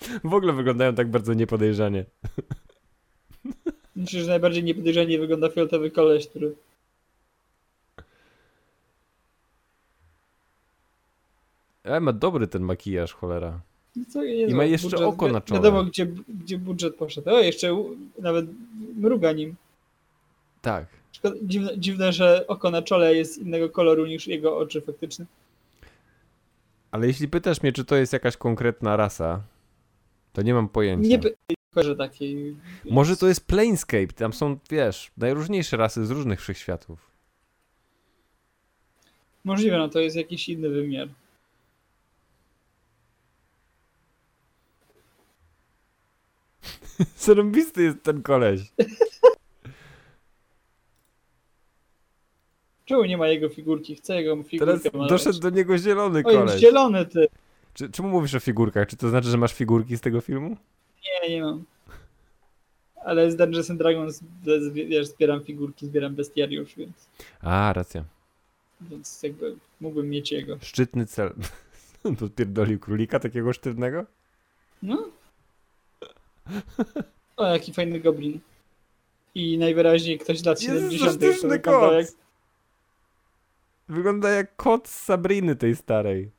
W ogóle wyglądają tak bardzo niepodejrzanie.
Myślę, że najbardziej niepodejrzanie wygląda fioletowy koleś, który...
Ale ma dobry ten makijaż, cholera.
No Co,
I ma jeszcze oko na czole.
Wiadomo, gdzie, gdzie budżet poszedł. O, jeszcze nawet mruga nim.
Tak.
Dziwne, dziwne, że oko na czole jest innego koloru niż jego oczy faktycznie.
Ale jeśli pytasz mnie, czy to jest jakaś konkretna rasa, to nie mam pojęcia.
Nie kojarzę takiej.
Może to jest Planescape, tam są, wiesz, najróżniejsze rasy z różnych wszechświatów.
Możliwe, no to jest jakiś inny wymiar.
Zarąbisty jest ten koleś.
Czemu nie ma jego figurki? Chcę jego figurkę
Teraz
malować.
doszedł do niego zielony koleś.
zielony ty.
Czy, czemu mówisz o figurkach? Czy to znaczy, że masz figurki z tego filmu?
Nie, nie mam. Ale z Dungeons and Dragons wiesz, zbieram figurki, zbieram bestiariusz, więc,
A, racja.
więc jakby mógłbym mieć jego.
Szczytny cel. Podpierdolił królika takiego sztywnego?
No. O, jaki fajny goblin. I najwyraźniej ktoś lat
Jezus,
70.
sztuczny
który wygląda
kot!
jak-
Wygląda jak kot z Sabriny tej starej.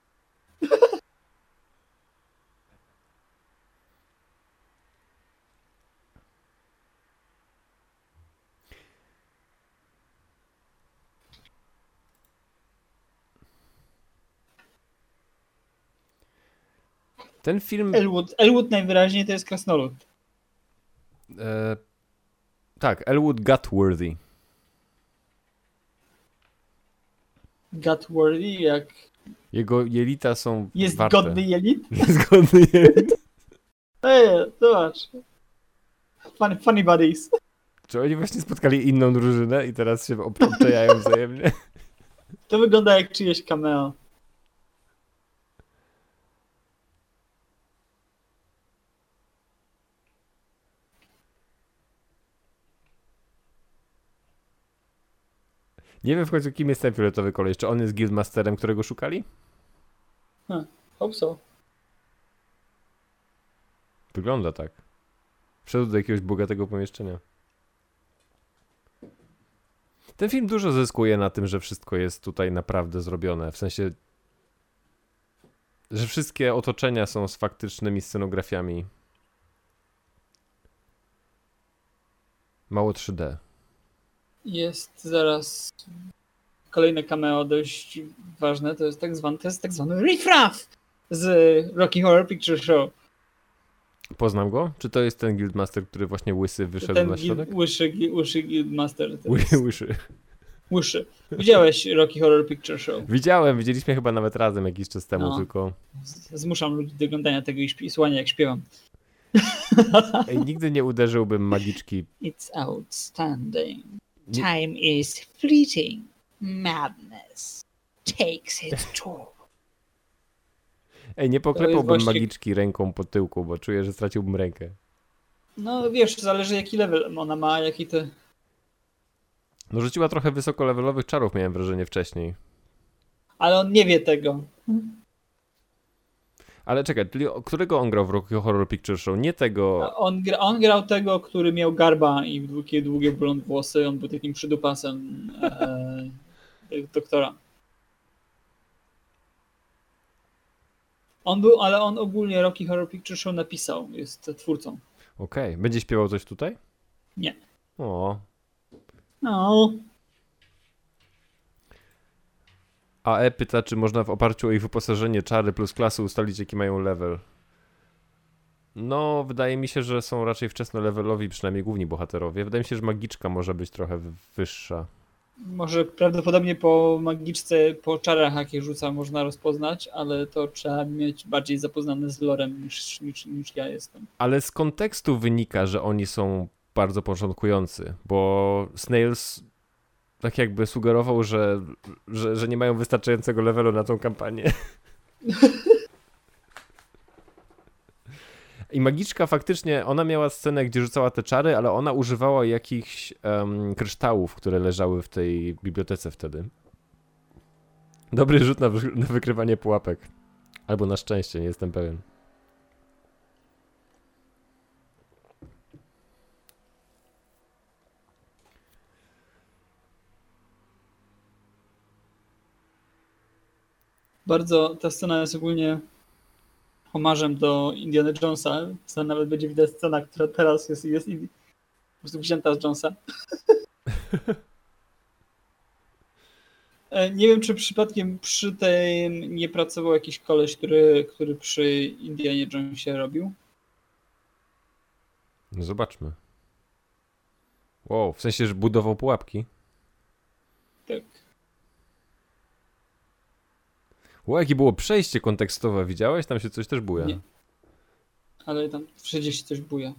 Ten film.
Elwood. Elwood najwyraźniej to jest krasnolud.
E, tak, Elwood Gutworthy.
Gutworthy, jak
Jego jelita są.
jest
warte.
godny jelit.
Jest godny jelit.
Ej, zobacz. Funny, funny buddies.
Czy oni właśnie spotkali inną drużynę i teraz się ob- obczajają wzajemnie?
To wygląda jak czyjeś cameo.
Nie wiem w końcu, kim jest ten fioletowy koleś. Czy on jest guildmasterem, którego szukali?
Hope so.
Wygląda tak. Wszedł do jakiegoś bogatego pomieszczenia. Ten film dużo zyskuje na tym, że wszystko jest tutaj naprawdę zrobione. W sensie, że wszystkie otoczenia są z faktycznymi scenografiami. Mało 3D.
Jest zaraz kolejne cameo dość ważne. To jest tak zwany, to jest tak zwany riffraff z Rocky Horror Picture Show.
Poznam go? Czy to jest ten guildmaster, który właśnie łysy wyszedł
Ten
na środek?
łyszy, gi- łyszy Guildmaster.
łyszy.
Łyszy. Widziałeś Rocky Horror Picture Show?
Widziałem, widzieliśmy chyba nawet razem jakiś czas temu,
No.
tylko
Zmuszam ludzi do oglądania tego i słuchania jak śpiewam.
Ej, nigdy nie uderzyłbym magiczki.
It's outstanding. Time is fleeting. Madness takes its toll.
Ej, nie poklepałbym
właśnie-
magiczki ręką po tyłku, bo czuję, że straciłbym rękę.
No wiesz, zależy jaki level ona ma, jaki to...
No rzuciła trochę wysokolevelowych czarów, miałem wrażenie wcześniej.
Ale on nie wie tego.
Ale czekaj, czyli którego on grał w Rocky Horror Picture Show? Nie tego...
On, gra, on grał tego, który miał garba i długie, długie blond włosy. On był takim przydupasem e, doktora. On był, ale on ogólnie Rocky Horror Picture Show napisał, jest twórcą.
Okej, będzie śpiewał coś tutaj?
Nie.
O,
No,
AE pyta, czy można w oparciu o ich wyposażenie, czary plus klasy ustalić, jaki mają level. No, wydaje mi się, że są raczej wczesnolevelowi, przynajmniej główni bohaterowie. Wydaje mi się, że magiczka może być trochę wyższa.
może prawdopodobnie po magiczce, po czarach jakie rzuca można rozpoznać, ale to trzeba mieć bardziej zapoznane z lorem niż, niż, niż ja jestem.
Ale z kontekstu wynika, że oni są bardzo początkujący, bo Snails tak jakby sugerował, że, że, że nie mają wystarczającego levelu na tą kampanię. I magiczka faktycznie, ona miała scenę, gdzie rzucała te czary, ale ona używała jakichś em, kryształów, które leżały w tej bibliotece wtedy. Dobry rzut na, na wykrywanie pułapek. Albo na szczęście, nie jestem pewien.
Bardzo ta scena jest ogólnie homarzem do Indiana Jonesa. Co nawet będzie widać scena, która teraz jest, jest po prostu wzięta z Jonesa. E, Nie wiem, czy przypadkiem przy tym nie pracował jakiś koleś, który, który przy Indianie Jonesie robił.
No zobaczmy. Wow, w sensie, że budował pułapki.
Tak.
Wow, jakie było przejście kontekstowe, widziałeś? Tam się coś też buja.
Nie. Ale tam wszędzie się coś buja.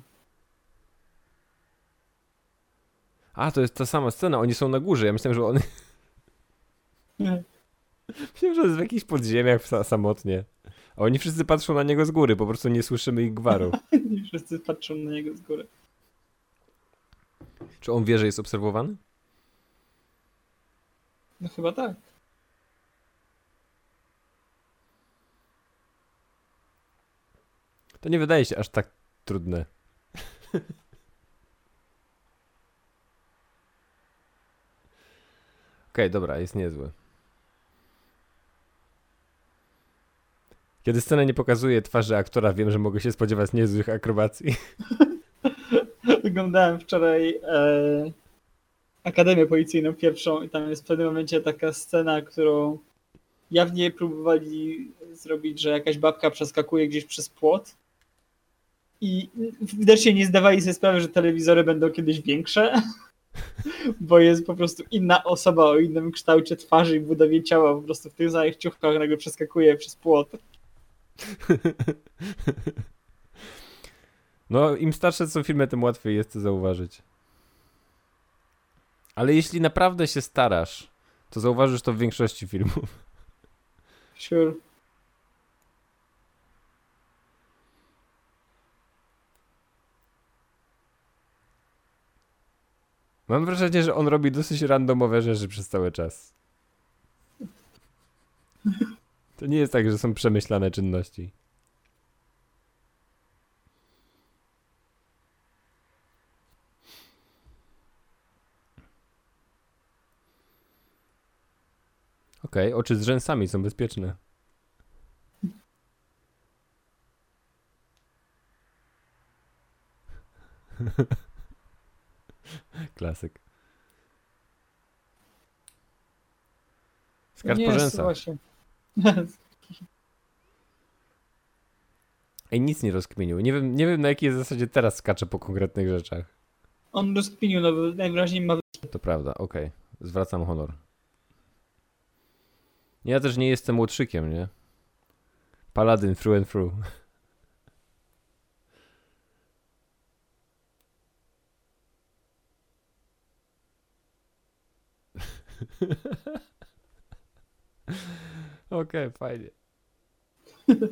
A, to jest ta sama scena, oni są na górze. Ja myślałem, że on...
Nie.
Myślałem, że jest w jakichś podziemiach sa- samotnie. A oni wszyscy patrzą na niego z góry, po prostu nie słyszymy ich gwaru.
I wszyscy patrzą na niego z góry.
Czy on wie, że jest obserwowany?
No chyba tak.
To nie wydaje się aż tak trudne. Okej, dobra, jest niezły. Kiedy scena nie pokazuje twarzy aktora, wiem, że mogę się spodziewać niezłych akrobacji.
Oglądałem wczoraj e, Akademię Policyjną pierwszą i tam jest w pewnym momencie taka scena, którą jawnie próbowali zrobić, że jakaś babka przeskakuje gdzieś przez płot i widocznie nie zdawali sobie sprawy, że telewizory będą kiedyś większe, bo jest po prostu inna osoba o innym kształcie twarzy i budowie ciała po prostu w tych samych ciuchach nagle przeskakuje przez płot.
No, im starsze są filmy, tym łatwiej jest to zauważyć. Ale jeśli naprawdę się starasz, to zauważysz to w większości filmów.
Sure.
Mam wrażenie, że on robi dosyć randomowe rzeczy przez cały czas. To nie jest tak, że są przemyślane czynności. Okej, oczy z rzęsami są bezpieczne. Klasyk. Skarb
Nie,
po rzęsach.
właśnie.
Ej, nic nie rozkminił. Nie wiem, nie wiem na jakiej zasadzie teraz skacze po konkretnych rzeczach.
On rozkminił, no bo najwyraźniej ma
To prawda, okej. Zwracam honor. Ja też nie jestem łotrzykiem, nie? Paladin through and through. Okej, fajnie.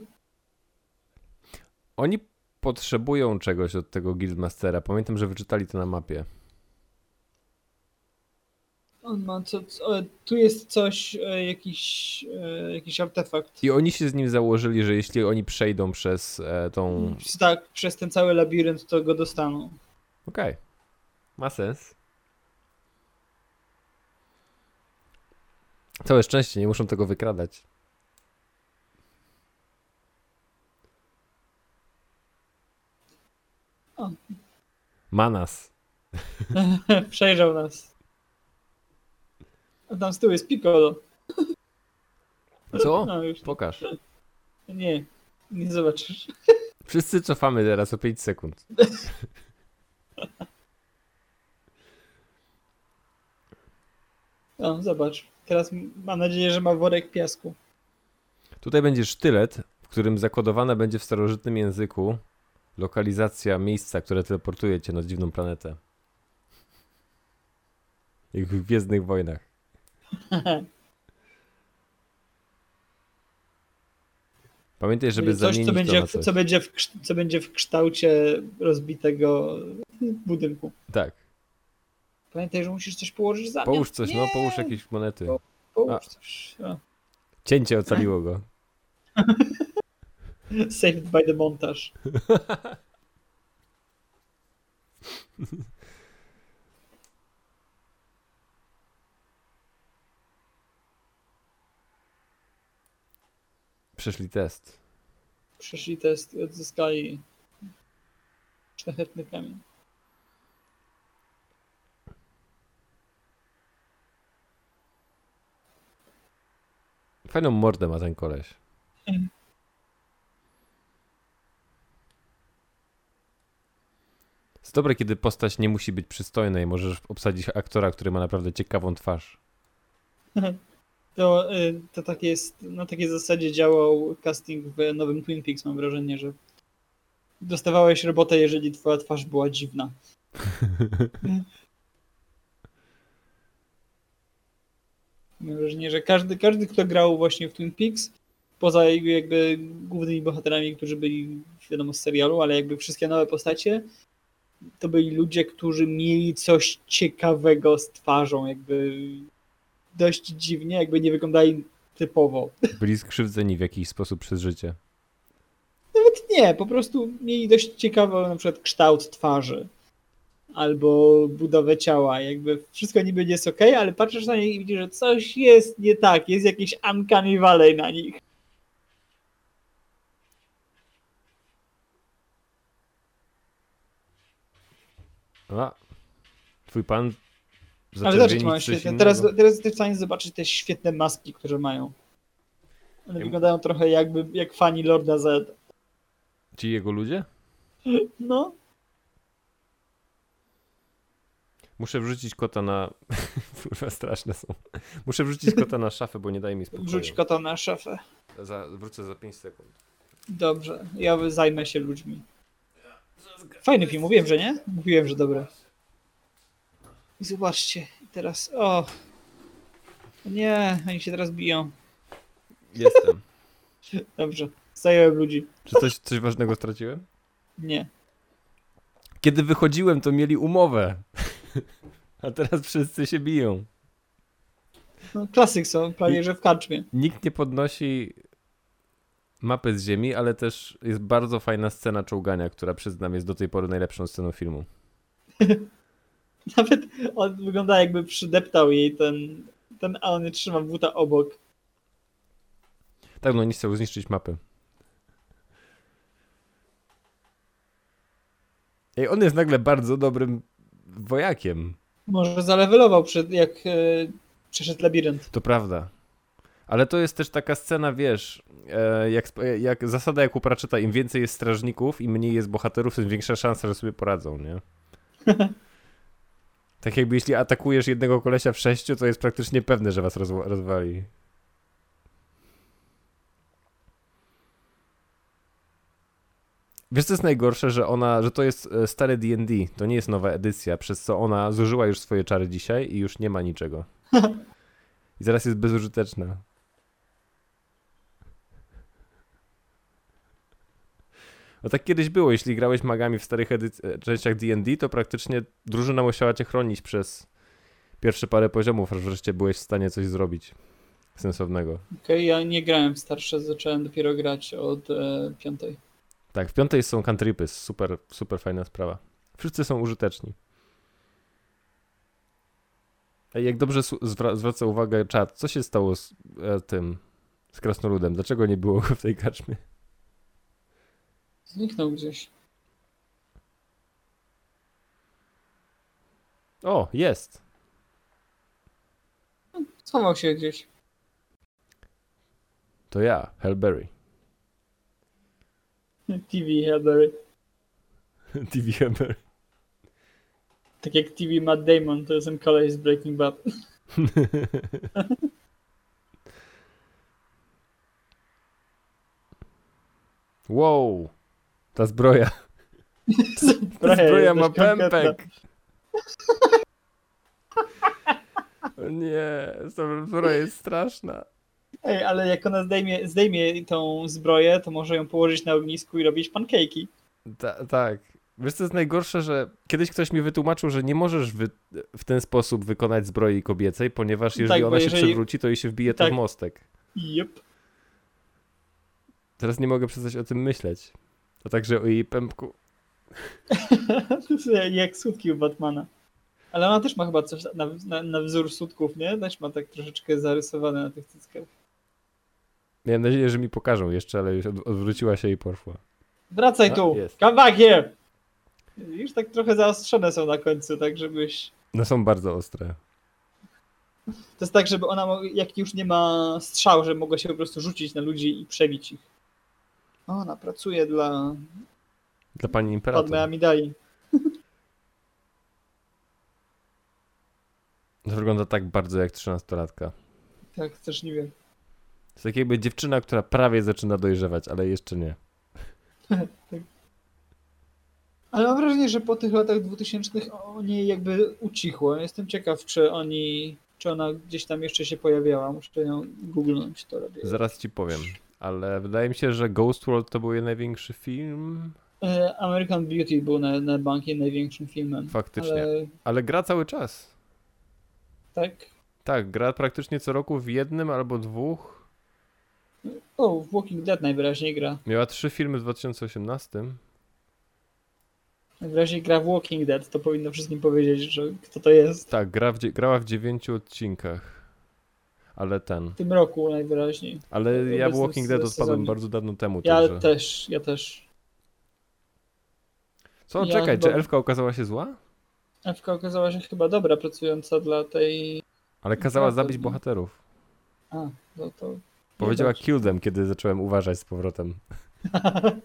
Oni potrzebują czegoś od tego Guildmastera. Pamiętam, że wyczytali to na mapie.
On ma co, co, e, tu jest coś, e, jakiś, e, jakiś artefakt.
I oni się z nim założyli, że jeśli oni przejdą przez tą.
Tak, przez ten cały labirynt to go dostaną.
Okej. Ma sens. Całe szczęście, nie muszą tego wykradać.
O.
Manas.
Przejrzał nas. A tam z tyłu jest Piccolo.
Co?
No już.
Pokaż.
Nie, nie zobaczysz.
Wszyscy cofamy teraz o 5 sekund.
O, zobacz. Teraz mam nadzieję, że ma worek piasku.
Tutaj będzie sztylet, w którym zakodowana będzie w starożytnym języku lokalizacja miejsca, które teleportuje cię na dziwną planetę. Jak w Gwiezdnych Wojnach. Pamiętaj, żeby
coś,
zamienić
co będzie,
to coś.
co, będzie w, co będzie w kształcie rozbitego budynku.
Tak.
Pamiętaj, że musisz coś położyć za
Połóż coś, no
Nie,
połóż jakieś monety.
Połóż
A.
coś. O.
Cięcie ocaliło go.
Saved by the montage.
Przeszli test.
Przeszli test i odzyskali szlachetny kamień.
Fajną mordę ma ten koleś. Jest dobre, kiedy postać nie musi być przystojna i możesz obsadzić aktora, który ma naprawdę ciekawą twarz.
To, y, to tak jest, na takiej zasadzie działał casting w nowym Twin Peaks, mam wrażenie, że dostawałeś robotę, jeżeli twoja twarz była dziwna. Mam wrażenie, że każdy, każdy, kto grał właśnie w Twin Peaks, poza jakby głównymi bohaterami, którzy byli wiadomo z serialu, ale jakby wszystkie nowe postacie, to byli ludzie, którzy mieli coś ciekawego z twarzą, jakby dość dziwnie, jakby nie wyglądali typowo.
Byli skrzywdzeni w jakiś sposób przez życie.
Nawet nie, po prostu mieli dość ciekawy na przykład kształt twarzy albo budowę ciała, jakby wszystko niby jest ok, ale patrzysz na nich i widzisz, że coś jest nie tak, jest jakiś uncanny valley na nich.
A, twój pan
Ale
zaczerwienić
zobacz, mają
coś
świetne.
innego?
Teraz, teraz jesteś w stanie zobaczyć te świetne maski, które mają. One wyglądają trochę jakby jak fani Lorda Z.
Ci jego ludzie?
No,
Muszę wrzucić kota na... Kurwa, straszne są. Muszę wrzucić kota na szafę, bo nie daje mi spokoju.
wrzuć kota na szafę.
Za, wrócę za 5 sekund.
Dobrze, ja zajmę się ludźmi. Fajny film, mówiłem, że nie? Mówiłem, że dobry. I zobaczcie, teraz, o. Nie, oni się teraz biją.
Jestem.
Dobrze, zająłem ludzi.
Czy coś, coś ważnego straciłem?
Nie.
Kiedy wychodziłem, to mieli umowę. A teraz wszyscy się biją.
No, klasyk są, prawie że w karczmie.
Nikt nie podnosi mapy z ziemi, ale też jest bardzo fajna scena czołgania, która przyznam jest do tej pory najlepszą sceną filmu.
Nawet on wygląda jakby przydeptał jej ten, ten a on trzyma buta obok.
Tak, no nie chcą zniszczyć mapy. Ej, on jest nagle bardzo dobrym wojakiem.
Może zalewelował przed, jak e, przeszedł labirynt.
To prawda. Ale to jest też taka scena, wiesz, e, jak, jak zasada jak u Pratchetta, im więcej jest strażników i mniej jest bohaterów, tym większa szansa, że sobie poradzą, nie? tak jakby jeśli atakujesz jednego kolesia w sześciu, to jest praktycznie pewne, że was rozwa- rozwali. Wiesz co jest najgorsze, że ona, że to jest e, stare D&D, to nie jest nowa edycja, przez co ona zużyła już swoje czary dzisiaj i już nie ma niczego. I zaraz jest bezużyteczna. No tak kiedyś było, jeśli grałeś magami w starych e, częściach D&D, to praktycznie drużyna musiała cię chronić przez pierwsze parę poziomów, aż wreszcie byłeś w stanie coś zrobić sensownego.
Okej, ja nie grałem w starsze, zacząłem dopiero grać od e, piątej.
Tak, w piątej są cantripy, super, super fajna sprawa. Wszyscy są użyteczni. Ej, jak dobrze zwra- zwraca uwagę czat, co się stało z e, tym, z krasnoludem? Dlaczego nie było go w tej karczmie?
Zniknął gdzieś.
O, jest!
Schował się gdzieś.
To ja, Hellberry.
TV Hellberry.
TV Hellberry.
Tak jak TV Matt Damon, to jest ten koleś z Breaking Bad.
wow! Ta zbroja. Ta
Zbroja
ma pępek. Nie, ta zbroja jest straszna.
Ej, ale jak ona zdejmie, zdejmie tą zbroję, to może ją położyć na ognisku i robić pancake'i.
Ta, tak. Wiesz co jest najgorsze, że kiedyś ktoś mi wytłumaczył, że nie możesz wy, w ten sposób wykonać zbroi kobiecej, ponieważ jeżeli
Tak,
ona się
jeżeli-
przewróci, to jej się wbije to
tak.
w mostek.
Jep.
Teraz nie mogę przestać o tym myśleć. A także o jej pępku.
To jest jak sutki u Batmana. Ale ona też ma chyba coś na, na, na wzór sutków, nie? Też ma tak troszeczkę zarysowane na tych cyckach.
Miałem nadzieję, że mi pokażą jeszcze, ale już od, odwróciła się i poszła.
Wracaj
A,
tu!
jest.
Come back here! Już tak trochę zaostrzone są na końcu, tak żebyś...
No są bardzo ostre.
To jest tak, żeby ona, jak już nie ma strzał, że mogła się po prostu rzucić na ludzi i przebić ich. O, ona pracuje dla
Dla pani
Padme
imperator.
Amidali.
To wygląda tak bardzo jak trzynastolatka.
Tak, też nie wiem.
To jest tak jakby dziewczyna, która prawie zaczyna dojrzewać, ale jeszcze nie.
Ale mam wrażenie, że po tych latach 2000 o niej jakby ucichło. Jestem ciekaw, czy oni czy ona gdzieś tam jeszcze się pojawiała. Muszę ją googlnąć, to robię.
Zaraz ci powiem. Ale wydaje mi się, że Ghost World to był jej największy film.
E, American Beauty był na, na bankie największym filmem.
Faktycznie.
Ale
Ale gra cały czas.
tak.
Tak, gra praktycznie co roku w jednym albo dwóch.
O, w Walking Dead najwyraźniej gra.
Miała trzy filmy w 2018.
Najwyraźniej gra w Walking Dead, to powinno wszystkim powiedzieć, że kto to jest.
Tak, gra w, grała w dziewięciu odcinkach. Ale ten.
W tym roku najwyraźniej.
Ale ja Walking Dead odpadłem bardzo dawno temu.
Ja
także...
też, ja też.
Co,
ja
czekaj, czy
chyba-
elfka okazała się zła?
Ewka okazała się chyba dobra, pracująca dla tej...
Ale kazała zabić bohaterów.
A, no to...
Powiedziała them, kiedy zacząłem uważać z powrotem.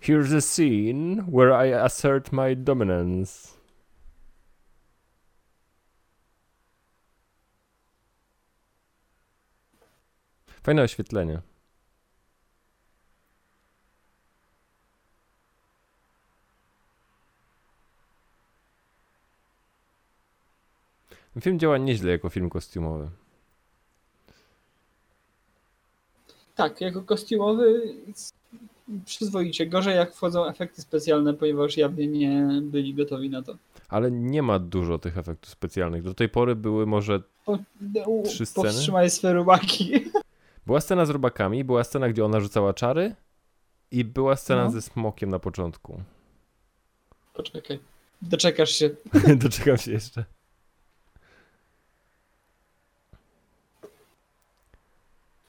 Here's a scene where I assert my dominance. Fajne oświetlenie. Film działa nieźle jako film kostiumowy.
Tak, jako kostiumowy przyzwoicie. Gorzej jak wchodzą efekty specjalne, ponieważ jawnie nie byli gotowi na to.
Ale nie ma dużo tych efektów specjalnych. Do tej pory były może.
Po, u,
Trzy sceny?
powstrzymaj swe rubaki.
Była scena z robakami, była scena, gdzie ona rzucała czary i była scena
No.
ze smokiem na początku.
Poczekaj. Doczekasz się.
Doczekam się jeszcze.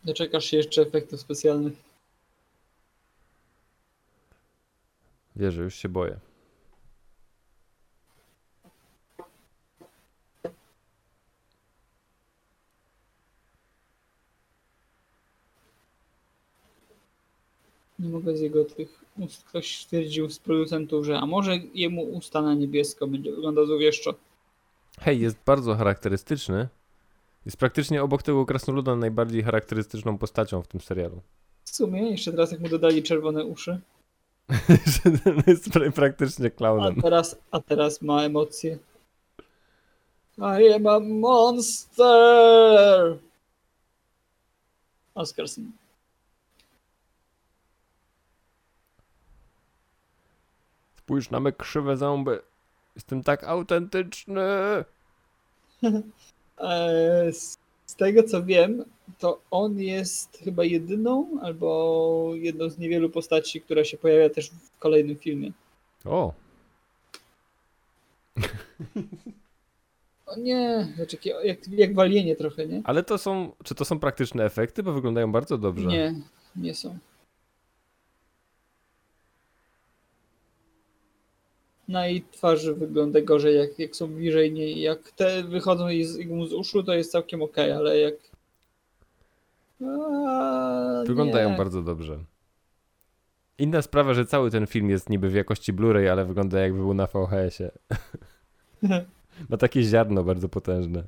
Doczekasz się jeszcze efektów specjalnych.
Wierzę, już się boję.
Nie mogę z jego tych ust. Ktoś stwierdził z producentów, że a może jemu usta na niebiesko będzie wyglądał złowieszczo.
Hej, jest bardzo charakterystyczny. Jest praktycznie obok tego krasnoluda najbardziej charakterystyczną postacią w tym serialu.
W sumie, jeszcze teraz jak mu dodali czerwone uszy.
Jest pra- praktycznie
A
klaunem.
teraz, a teraz ma emocje. I am a monster! Oscarson.
Spójrz na me krzywe zęby. Jestem tak autentyczny.
Eee, z, tego co wiem, to on jest chyba jedyną albo jedną z niewielu postaci, która się pojawia też w kolejnym filmie.
O,
O nie, znaczy jak, jak walienie trochę, nie?
ale to są. Czy to są praktyczne efekty? Bo wyglądają bardzo dobrze.
Nie, nie są. Na jej twarzy wygląda gorzej, jak, jak są bliżej niej. Jak te wychodzą jej z, z uszu, to jest całkiem okej, ale jak. A,
Wyglądają
nie.
bardzo dobrze. Inna sprawa, że cały ten film jest niby w jakości Blu-ray, ale wygląda jakby był na VHS-ie. Ma takie ziarno bardzo potężne.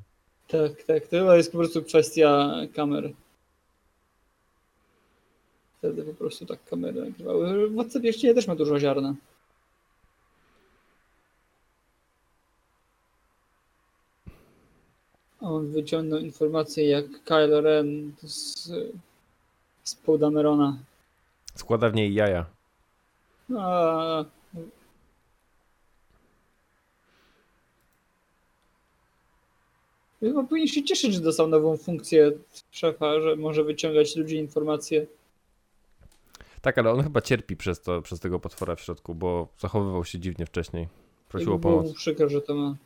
Tak, tak. To chyba jest po prostu kwestia kamer. Wtedy po prostu tak kamery nagrywały. Władca Pierścienia też ma dużo ziarna. On wyciągnął informację jak Kylo Ren z, z Paul Damerona.
Składa w niej jaja.
A, Chyba powinien się cieszyć, że dostał nową funkcję szefa, że może wyciągać ludzi informacje.
Tak, ale on chyba cierpi przez to, przez tego potwora w środku, bo zachowywał się dziwnie wcześniej. Prosił o
było mu
pomoc.
przykro, że to ma.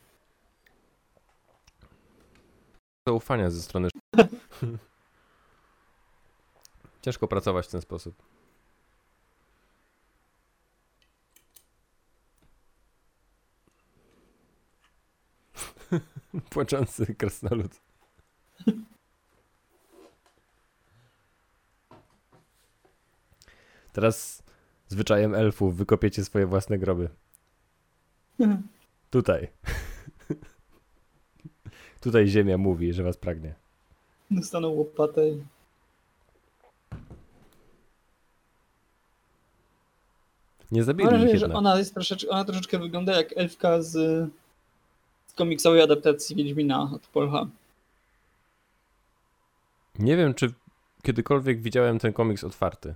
Zaufania ze strony. Ciężko pracować w ten sposób. Płaczący krasnolud. Teraz zwyczajem elfów wykopiecie swoje własne groby. Tutaj. Tutaj ziemia mówi, że was pragnie.
Dostaną łopatę. i-
Nie
Mam
zabili ich
wrażenie, że ona jest troszeczkę, ona troszeczkę wygląda jak elfka z, z komiksowej adaptacji Wiedźmina od Polha.
Nie wiem, czy kiedykolwiek widziałem ten komiks otwarty.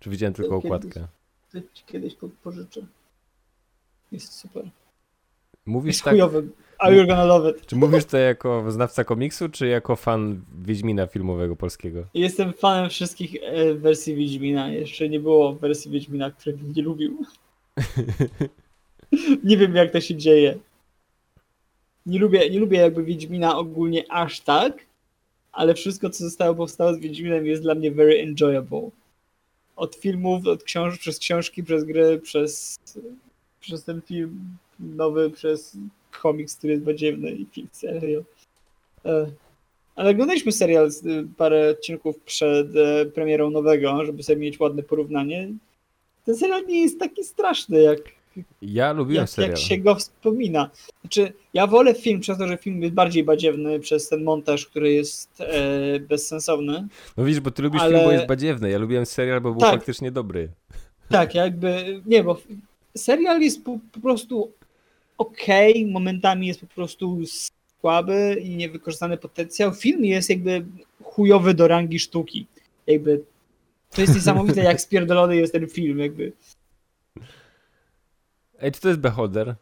Czy widziałem tylko
Kiedyś.
okładkę.
To ci kiedyś po, pożyczę. Jest super.
Mówisz
Jest
tak,
chujowy. Are you gonna love it?
czy mówisz to jako znawca komiksu, czy jako fan Wiedźmina filmowego polskiego?
Jestem fanem wszystkich e, wersji Wiedźmina. Jeszcze nie było wersji Wiedźmina, której bym nie lubił. nie wiem jak to się dzieje. Nie lubię, nie lubię jakby Wiedźmina ogólnie aż tak, ale wszystko co zostało powstało z Wiedźminem jest dla mnie very enjoyable. Od filmów, od książ przez książki, przez gry, przez, przez ten film nowy, przez komiks, który jest badziewny i film serial. E, ale oglądaliśmy serial z, y, parę odcinków przed e, premierą nowego, żeby sobie mieć ładne porównanie. Ten serial nie jest taki straszny, jak,
Ja lubiłem
jak,
serial.
jak się go wspomina. Znaczy, ja wolę film przez to, że film jest bardziej badziewny, przez ten montaż, który jest e, bezsensowny.
No widzisz, bo ty lubisz
Ale-
film, bo jest badziewny. Ja lubiłem serial, bo był
Tak.
faktycznie dobry.
Tak, jakby, nie, bo serial jest po, po prostu okej, momentami jest po prostu słaby i niewykorzystany potencjał. Film jest jakby chujowy do rangi sztuki. Jakby to jest niesamowite, jak spierdolony jest ten film, jakby.
Ej, czy to jest Beholder?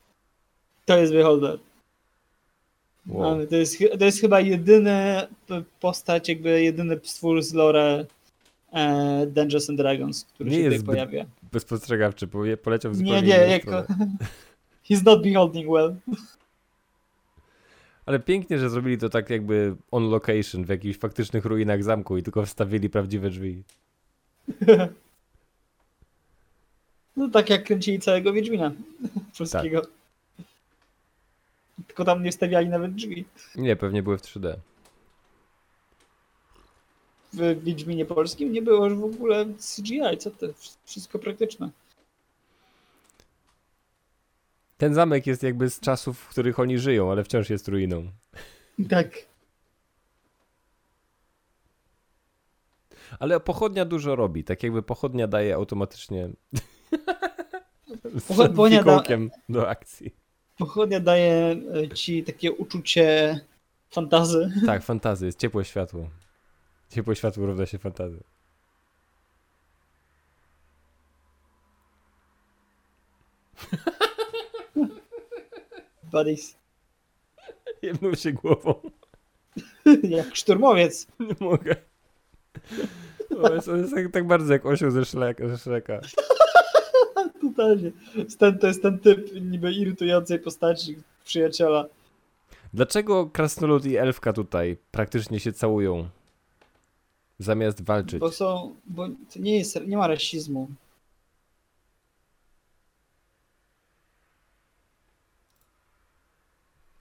To jest Beholder.
Wow.
To, jest, to jest chyba jedyny p- postać, jakby jedyny stwór z lore e, Dungeons and Dragons, który
Nie
się
jest
tutaj pojawia.
Bezpostrzegawczy, bo poleciał w zupełnie
Nie, nie, jako... He's not beholding well.
Ale pięknie, że zrobili to tak jakby on location, w jakichś faktycznych ruinach zamku i tylko wstawili prawdziwe drzwi.
No tak jak kręcili całego Wiedźmina polskiego. Tylko tam nie stawiali nawet drzwi.
Nie, pewnie były w 3D.
W Wiedźminie polskim nie było już w ogóle CGI, co to? Wszystko praktyczne.
Ten zamek jest jakby z czasów, w których oni żyją, ale wciąż jest ruiną.
Tak.
Ale pochodnia dużo robi, tak jakby pochodnia daje automatycznie z
Pochodnia da-
do akcji.
Pochodnia daje e, ci takie uczucie fantazy.
Tak, fantazy, jest ciepłe światło. Ciepłe światło równa się fantazy.
Buddies.
Jebnął się głową.
Jak szturmowiec.
Nie mogę. O, jest, jest tak, tak bardzo jak osioł ze Shreka. Ze.
Totalnie. Ten, to jest ten typ niby irytującej postaci przyjaciela.
Dlaczego krasnolud i elfka tutaj praktycznie się całują? Zamiast walczyć.
Bo są. Bo to nie jest. Nie ma rasizmu.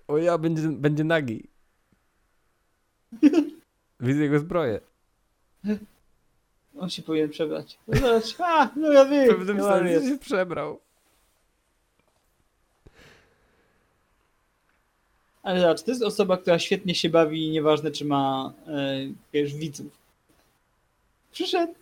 O ja, będzie, będzie nagi. Widzę jego zbroję.
On się powinien przebrać. Zobacz, a, no ja
W
wiem.
pewnym
no, ale
sensie się przebrał.
Ale zobacz, to jest osoba, która świetnie się bawi i nieważne, czy ma e, wiesz, widzów. Przyszedł.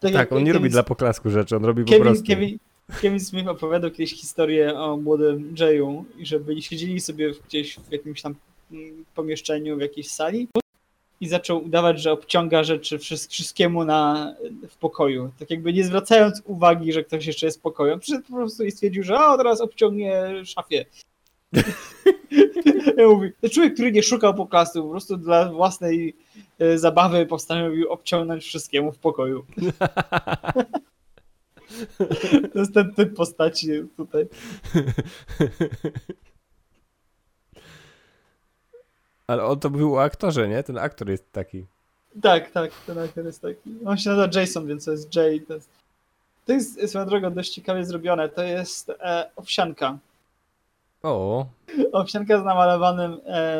Tak,
jak
on nie
Kevin,
robi dla poklasku rzeczy, on robi po
Kevin,
prostu.
Kevin, Kevin Smith opowiadał kiedyś historię o młodym Jayu i że byli siedzieli sobie gdzieś w jakimś tam mm, pomieszczeniu, w jakiejś sali i zaczął udawać, że obciąga rzeczy wszyst- wszystkiemu na, w pokoju. Tak jakby nie zwracając uwagi, że ktoś jeszcze jest w pokoju. Przyszedł po prostu i stwierdził, że o, teraz obciągnie szafie. ja mówię, to człowiek, który nie szukał poklasu, po prostu dla własnej e, zabawy postanowił obciągnąć wszystkiemu w pokoju. To jest ten typ postaci tutaj.
Ale on to był o aktorze, nie? Ten aktor jest taki.
Tak, tak, ten aktor jest taki. On się nazywa Jason, więc to jest Jay. To jest, to jest swoją drogą dość ciekawie zrobione. To jest e, owsianka.
O,
Owsianka z namalowanym e,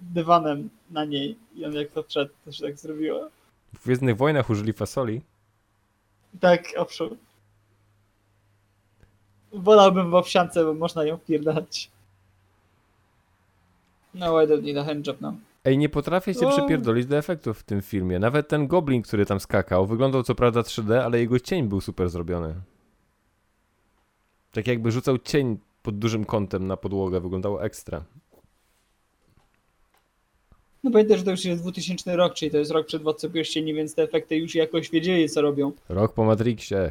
dywanem na niej. I on jak to wszedł, to się tak zrobiło.
w Gwiezdnych Wojnach użyli fasoli.
Tak, owszem. Wolałbym w owsiance, bo można ją wpierdać. No, I don't need a handjob now.
Ej, nie potrafię się
O.
przypierdolić do efektów w tym filmie. Nawet ten goblin, który tam skakał, wyglądał co prawda 3D, ale jego cień był super zrobiony. Tak jakby rzucał cień pod dużym kątem na podłogę, wyglądało ekstra.
No pamiętaj, że to już jest 2000 rok, czyli to jest rok przed Władcą Pierścieni, więc te efekty już jakoś wiedzieli, co robią.
Rok po Matrixie.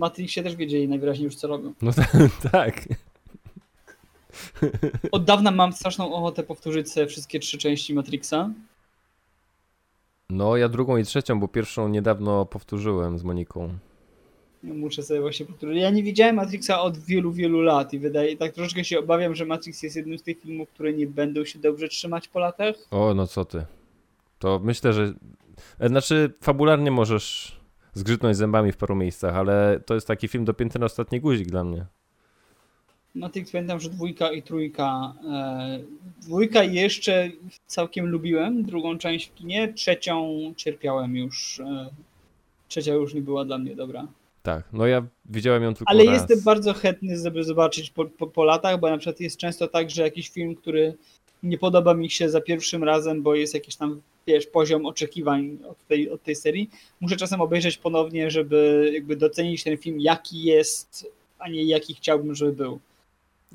Matrixie też wiedzieli najwyraźniej już, co robią.
No tak.
Od dawna mam straszną ochotę powtórzyć sobie wszystkie trzy części Matrixa.
No, ja drugą i trzecią, bo pierwszą niedawno powtórzyłem z Moniką.
Muszę sobie właśnie powtórzyć. Ja nie widziałem Matrixa od wielu, wielu lat i wydaje, tak troszeczkę się obawiam, że Matrix jest jednym z tych filmów, które nie będą się dobrze trzymać po latach.
O, no co ty. To myślę, że. Znaczy, fabularnie możesz zgrzytnąć zębami w paru miejscach, ale to jest taki film dopięty na ostatni guzik dla mnie.
Matrix pamiętam, że dwójka i trójka. E, dwójka jeszcze całkiem lubiłem, drugą część w kinie, trzecią cierpiałem już. E, trzecia już nie była dla mnie dobra.
Tak, no ja widziałem ją tylko
Ale
raz.
jestem bardzo chętny, żeby zobaczyć po, po, po latach, bo na przykład jest często tak, że jakiś film, który nie podoba mi się za pierwszym razem, bo jest jakiś tam, wiesz, poziom oczekiwań od tej, od tej serii, muszę czasem obejrzeć ponownie, żeby jakby docenić ten film, jaki jest, a nie jaki chciałbym, żeby był.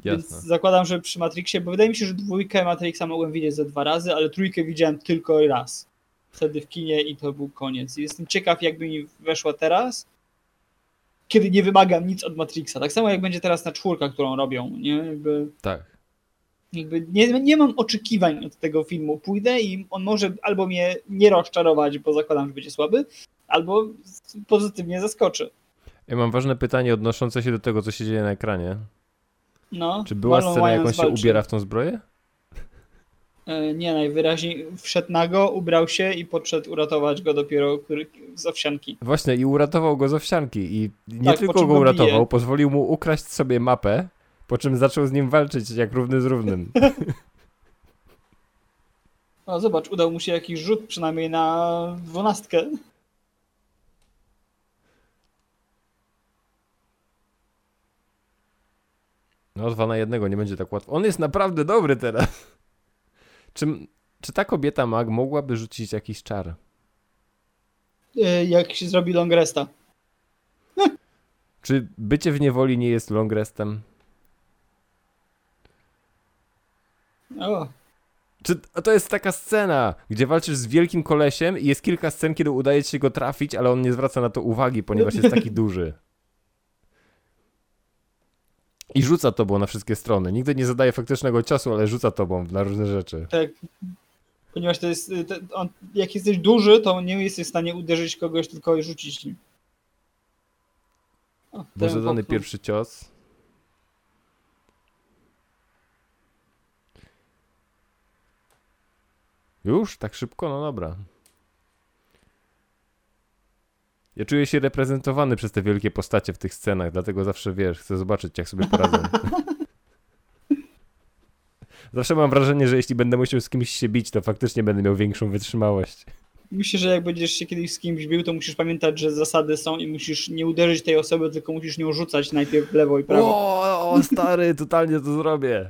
Więc
Jasne.
zakładam, że przy Matrixie, bo wydaje mi się, że dwójkę Matrixa mogłem widzieć ze dwa razy, ale trójkę widziałem tylko raz. Wtedy w kinie i to był koniec. Jestem ciekaw, jakby mi weszła teraz, kiedy nie wymagam nic od Matrixa. Tak samo jak będzie teraz na czwórka, którą robią. Nie? Jakby,
Tak.
Jakby nie, nie mam oczekiwań od tego filmu. Pójdę i on może albo mnie nie rozczarować, bo zakładam, że będzie słaby, albo pozytywnie zaskoczy.
Ja mam ważne pytanie odnoszące się do tego, co się dzieje na ekranie.
No,
Czy była
Marlon
scena, jak on się ubiera w tą zbroję?
E, Nie, najwyraźniej wszedł nago, ubrał się i podszedł uratować go dopiero z owsianki.
Właśnie, i uratował go z owsianki. I nie
Tak,
tylko go uratował,
bije.
pozwolił mu ukraść sobie mapę, po czym zaczął z nim walczyć jak równy z równym.
No zobacz, udał mu się jakiś rzut przynajmniej na dwunastkę.
No, dwa na jednego, nie będzie tak łatwo. On jest naprawdę dobry teraz. Czy, czy ta kobieta mag mogłaby rzucić jakiś czar?
E, Jak się zrobi long resta.
Czy bycie w niewoli nie jest long restem?
O,
Czy to jest taka scena, gdzie walczysz z wielkim kolesiem i jest kilka scen, kiedy udaje ci się go trafić, ale on nie zwraca na to uwagi, ponieważ jest taki duży. I rzuca tobą na wszystkie strony. Nigdy nie zadaje faktycznego ciosu, ale rzuca tobą na różne rzeczy.
tak. Ponieważ to jest, to, on, jak jesteś duży, to nie jesteś w stanie uderzyć kogoś, tylko rzucić nim. O,
Był
ten
zadany pierwszy cios. Już? Tak szybko? No dobra. Ja czuję się reprezentowany przez te wielkie postacie w tych scenach, dlatego zawsze wiesz, chcę zobaczyć, jak sobie poradzą. zawsze mam wrażenie, że jeśli będę musiał z kimś się bić, to faktycznie będę miał większą wytrzymałość.
Myślę, że jak będziesz się kiedyś z kimś bił, to musisz pamiętać, że zasady są i musisz nie uderzyć tej osoby, tylko musisz nią rzucać najpierw w lewo i prawo.
O, o, stary, totalnie to zrobię.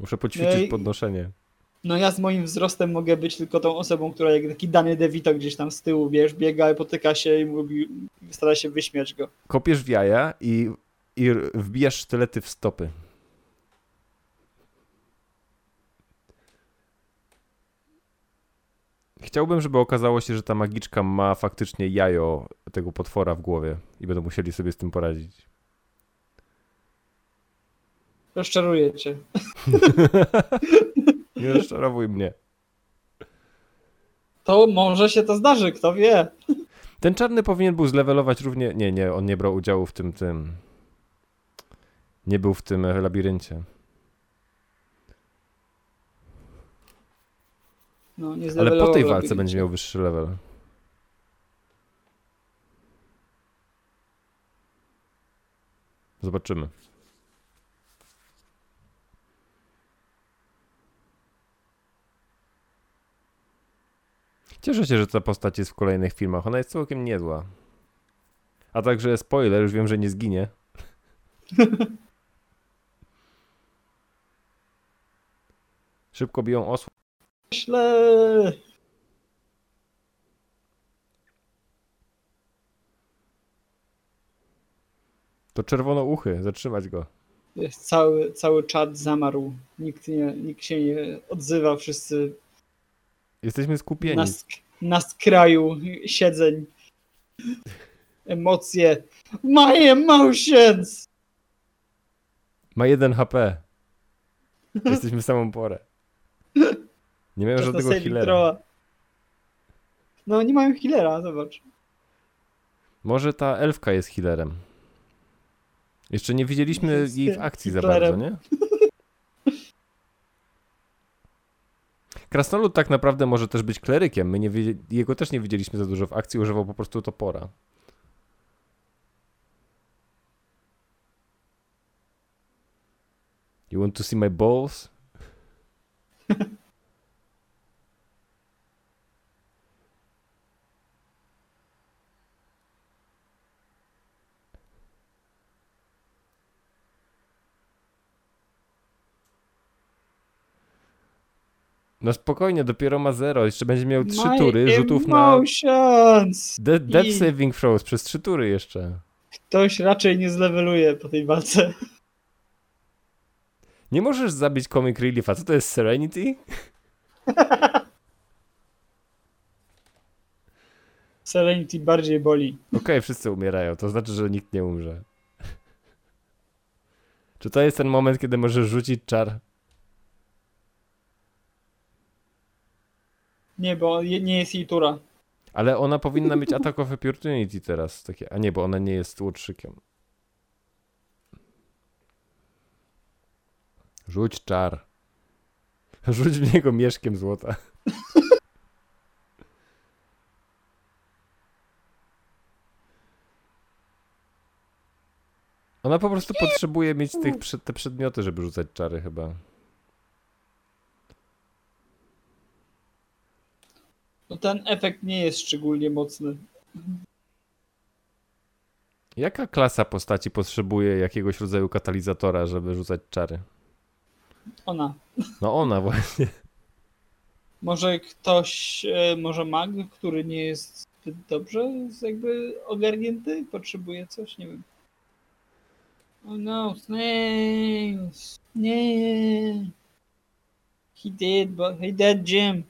Muszę poćwiczyć
Ej.
podnoszenie.
No ja z moim wzrostem mogę być tylko tą osobą, która jak taki Dany DeVito gdzieś tam z tyłu, wiesz, biega potyka się i mówi, stara się wyśmiać go.
Kopiesz w jaja i, i wbijasz sztylety w stopy. Chciałbym, żeby okazało się, że ta magiczka ma faktycznie jajo tego potwora w głowie i będą musieli sobie z tym poradzić.
Rozczaruję cię.
Nie rozczarowuj mnie.
To może się to zdarzy, kto wie.
Ten czarny powinien był zlevelować równie... Nie, nie, on nie brał udziału w tym, tym... Nie był w tym e, labiryncie.
No, nie
Ale po tej
labiryncie.
walce będzie miał wyższy level. Zobaczymy. Cieszę się, że ta postać jest w kolejnych filmach. Ona jest całkiem niezła. A także spoiler, już wiem, że nie zginie. Szybko biją osła.
Myślę.
To czerwono uchy, zatrzymać go.
Cały, cały czat zamarł. Nikt, nie, nikt się nie odzywa, wszyscy
Jesteśmy skupieni.
na, sk- na skraju siedzeń. Emocje. My emotions!
Ma jeden HP. Jesteśmy w samą porę. Nie miałem żadnego healera.
No nie mają healera, zobacz.
Może ta elfka jest healerem. Jeszcze nie widzieliśmy jej w akcji za bardzo, nie? Krasnolud tak naprawdę może też być klerykiem. My nie jego też nie widzieliśmy za dużo w akcji, używał po prostu topora. You want to see my balls? No spokojnie, dopiero ma zero. Jeszcze będzie miał trzy
My
tury rzutów na
emotions!
de- death
I-
saving throws przez trzy tury jeszcze.
Ktoś raczej nie zleweluje po tej walce.
Nie możesz zabić Comic Reliefa. Co to jest Serenity?
Serenity bardziej boli.
Okej, wszyscy umierają. To znaczy, że nikt nie umrze. Czy to jest ten moment, kiedy możesz rzucić czar?
Nie, bo nie jest jej tura.
Ale ona powinna mieć Attack of Opportunity teraz. Takie... A nie, bo ona nie jest łotrzykiem. Rzuć czar. Rzuć w niego mieszkiem złota. Ona po prostu potrzebuje mieć tych, te przedmioty, żeby rzucać czary chyba.
No ten efekt nie jest szczególnie mocny.
Jaka klasa postaci potrzebuje jakiegoś rodzaju katalizatora, żeby rzucać czary?
Ona.
No ona właśnie.
Może ktoś, e, może mag, który nie jest zbyt dobrze jakby ogarnięty, potrzebuje coś, nie wiem. Oh no, snails! Nie! He did, but he dead, Jim!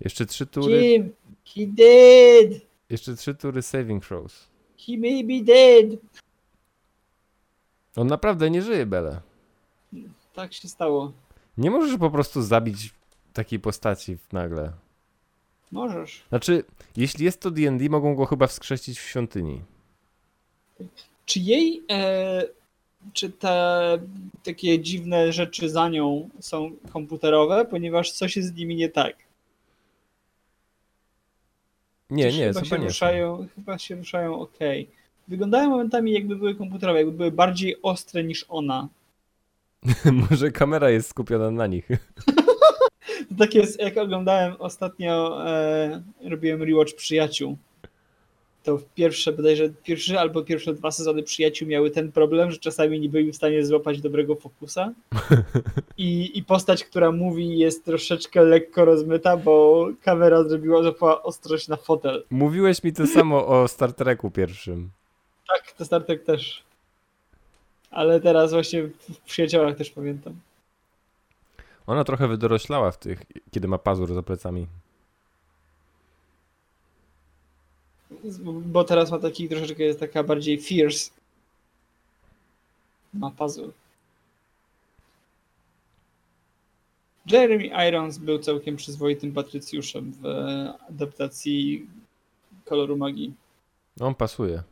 Jeszcze trzy tury,
Jim! He did!
jeszcze trzy tury saving throws.
He may be dead!
On naprawdę nie żyje, Bele.
Tak się stało.
Nie możesz po prostu zabić takiej postaci w nagle.
Możesz.
Znaczy, jeśli jest to D&D, mogą go chyba wskrzesić w świątyni.
Czy jej, e, czy te takie dziwne rzeczy za nią są komputerowe, ponieważ coś jest z nimi nie tak?
Nie, nie,
chyba się
nie.
ruszają, chyba się ruszają ok. Wyglądają momentami jakby były komputerowe, jakby były bardziej ostre niż ona.
Może kamera jest skupiona na nich.
To tak jest, jak oglądałem ostatnio, e, robiłem rewatch Przyjaciół. To pierwsze, bodajże pierwszy albo pierwsze dwa sezony Przyjaciół miały ten problem, że czasami nie byli w stanie złapać dobrego fokusa. I, I postać, która mówi jest troszeczkę lekko rozmyta, bo kamera zrobiła, złapała ostrość na fotel.
Mówiłeś mi to samo o Star Treku pierwszym.
Tak, to Star Trek też. Ale teraz właśnie w w Przyjaciołach też pamiętam.
Ona trochę wydoroślała w tych, kiedy ma pazur za plecami.
Bo teraz ma taki troszeczkę jest taka bardziej fierce. Ma puzzle. Jeremy Irons był całkiem przyzwoitym patrycjuszem w adaptacji koloru magii.
On pasuje.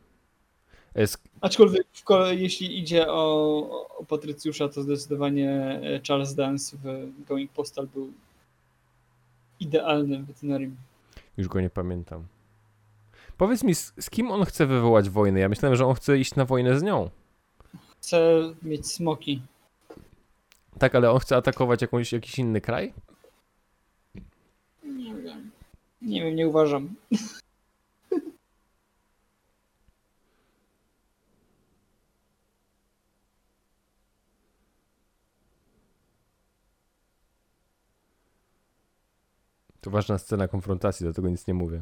Jest,
Aczkolwiek jeśli idzie o, o patrycjusza, to zdecydowanie e, Charles Dance w Going Postal był idealnym weterynarim.
już go nie pamiętam. Powiedz mi, z, z kim on chce wywołać wojnę? Ja myślałem, że on chce iść na wojnę z nią.
Chce mieć smoki.
Tak, ale on chce atakować jakąś, jakiś inny kraj?
Nie wiem. Nie wiem, nie uważam.
To ważna scena konfrontacji, dlatego nic nie mówię.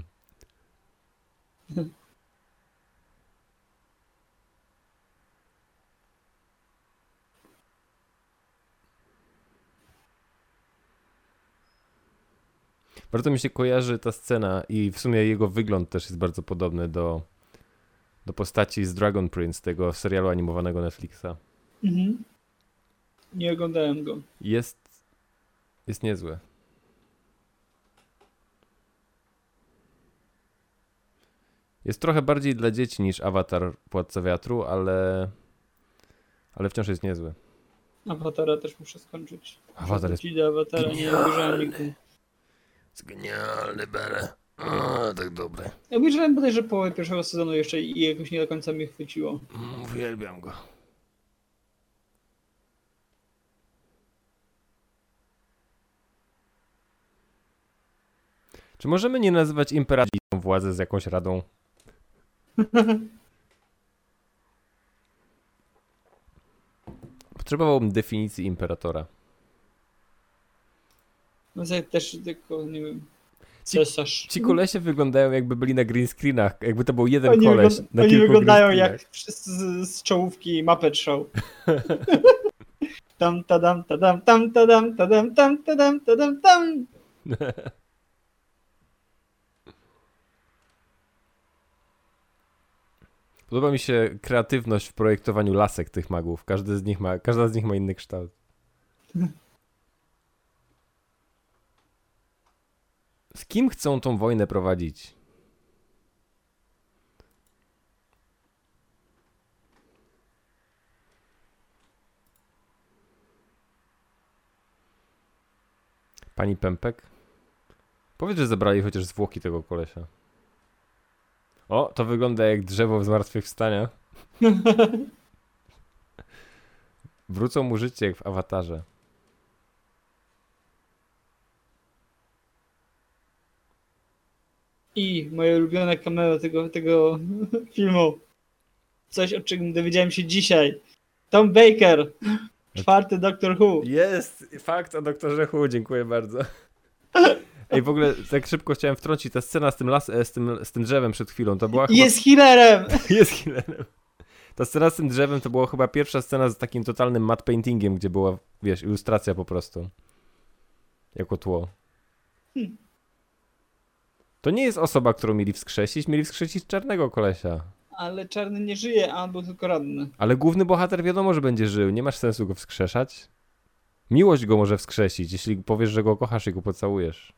Bardzo mi się kojarzy ta scena i w sumie jego wygląd też jest bardzo podobny do, do postaci z Dragon Prince, tego serialu animowanego Netflixa.
Mhm. Nie oglądałem go.
Jest, jest niezłe. Jest trochę bardziej dla dzieci niż Avatar Władca Wiatru, ale, ale wciąż jest niezły.
Awatara też muszę skończyć.
Awatar jest
Awatara, nie obejrzałem nigdy.
jest genialny, Bere. O, tak dobre.
Ja obejrzałem bodajże połowę pierwszego sezonu jeszcze i jakoś nie do końca mnie chwyciło.
Uwielbiam go. Czy możemy nie nazywać imperatorów władzę z jakąś radą? Potrzebowałbym definicji imperatora.
No ja też tylko, nie wiem,
Ci-
cesarz.
Ci kolesie wyglądają jakby byli na green screenach, jakby to był jeden
Oni,
koleś
wygląda-
na
oni wyglądają jak wszyscy z, z czołówki Muppet Show. tam, tadam, tadam, tam, tadam, tadam, tam, tadam, tadam, tam.
Podoba mi się kreatywność w projektowaniu lasek tych magów. Każdy z nich ma, każda z nich ma inny kształt. Z kim chcą tą wojnę prowadzić? Pani Pępek? Powiedz, że zebrali chociaż zwłoki tego kolesia. O, to wygląda jak drzewo w zmartwychwstania. Wrócą mu życie jak w awatarze.
I moje ulubione cameo tego, tego filmu. Coś, o czym dowiedziałem się dzisiaj. Tom Baker, czwarty Doctor Who.
Jest! Fakt o doktorze Hu, dziękuję bardzo. Ej, w ogóle tak szybko chciałem wtrącić, ta scena z tym, las, e, z tym, z tym drzewem przed chwilą, to była chyba...
Jest healerem!
Jest killerem. Ta scena z tym drzewem to była chyba pierwsza scena z takim totalnym matte paintingiem, gdzie była, wiesz, ilustracja po prostu. Jako tło. To nie jest osoba, którą mieli wskrzesić, mieli wskrzesić czarnego kolesia.
Ale czarny nie żyje, a on był tylko radny.
Ale główny bohater wiadomo, że będzie żył, nie masz sensu go wskrzeszać. Miłość go może wskrzesić, jeśli powiesz, że go kochasz i go pocałujesz.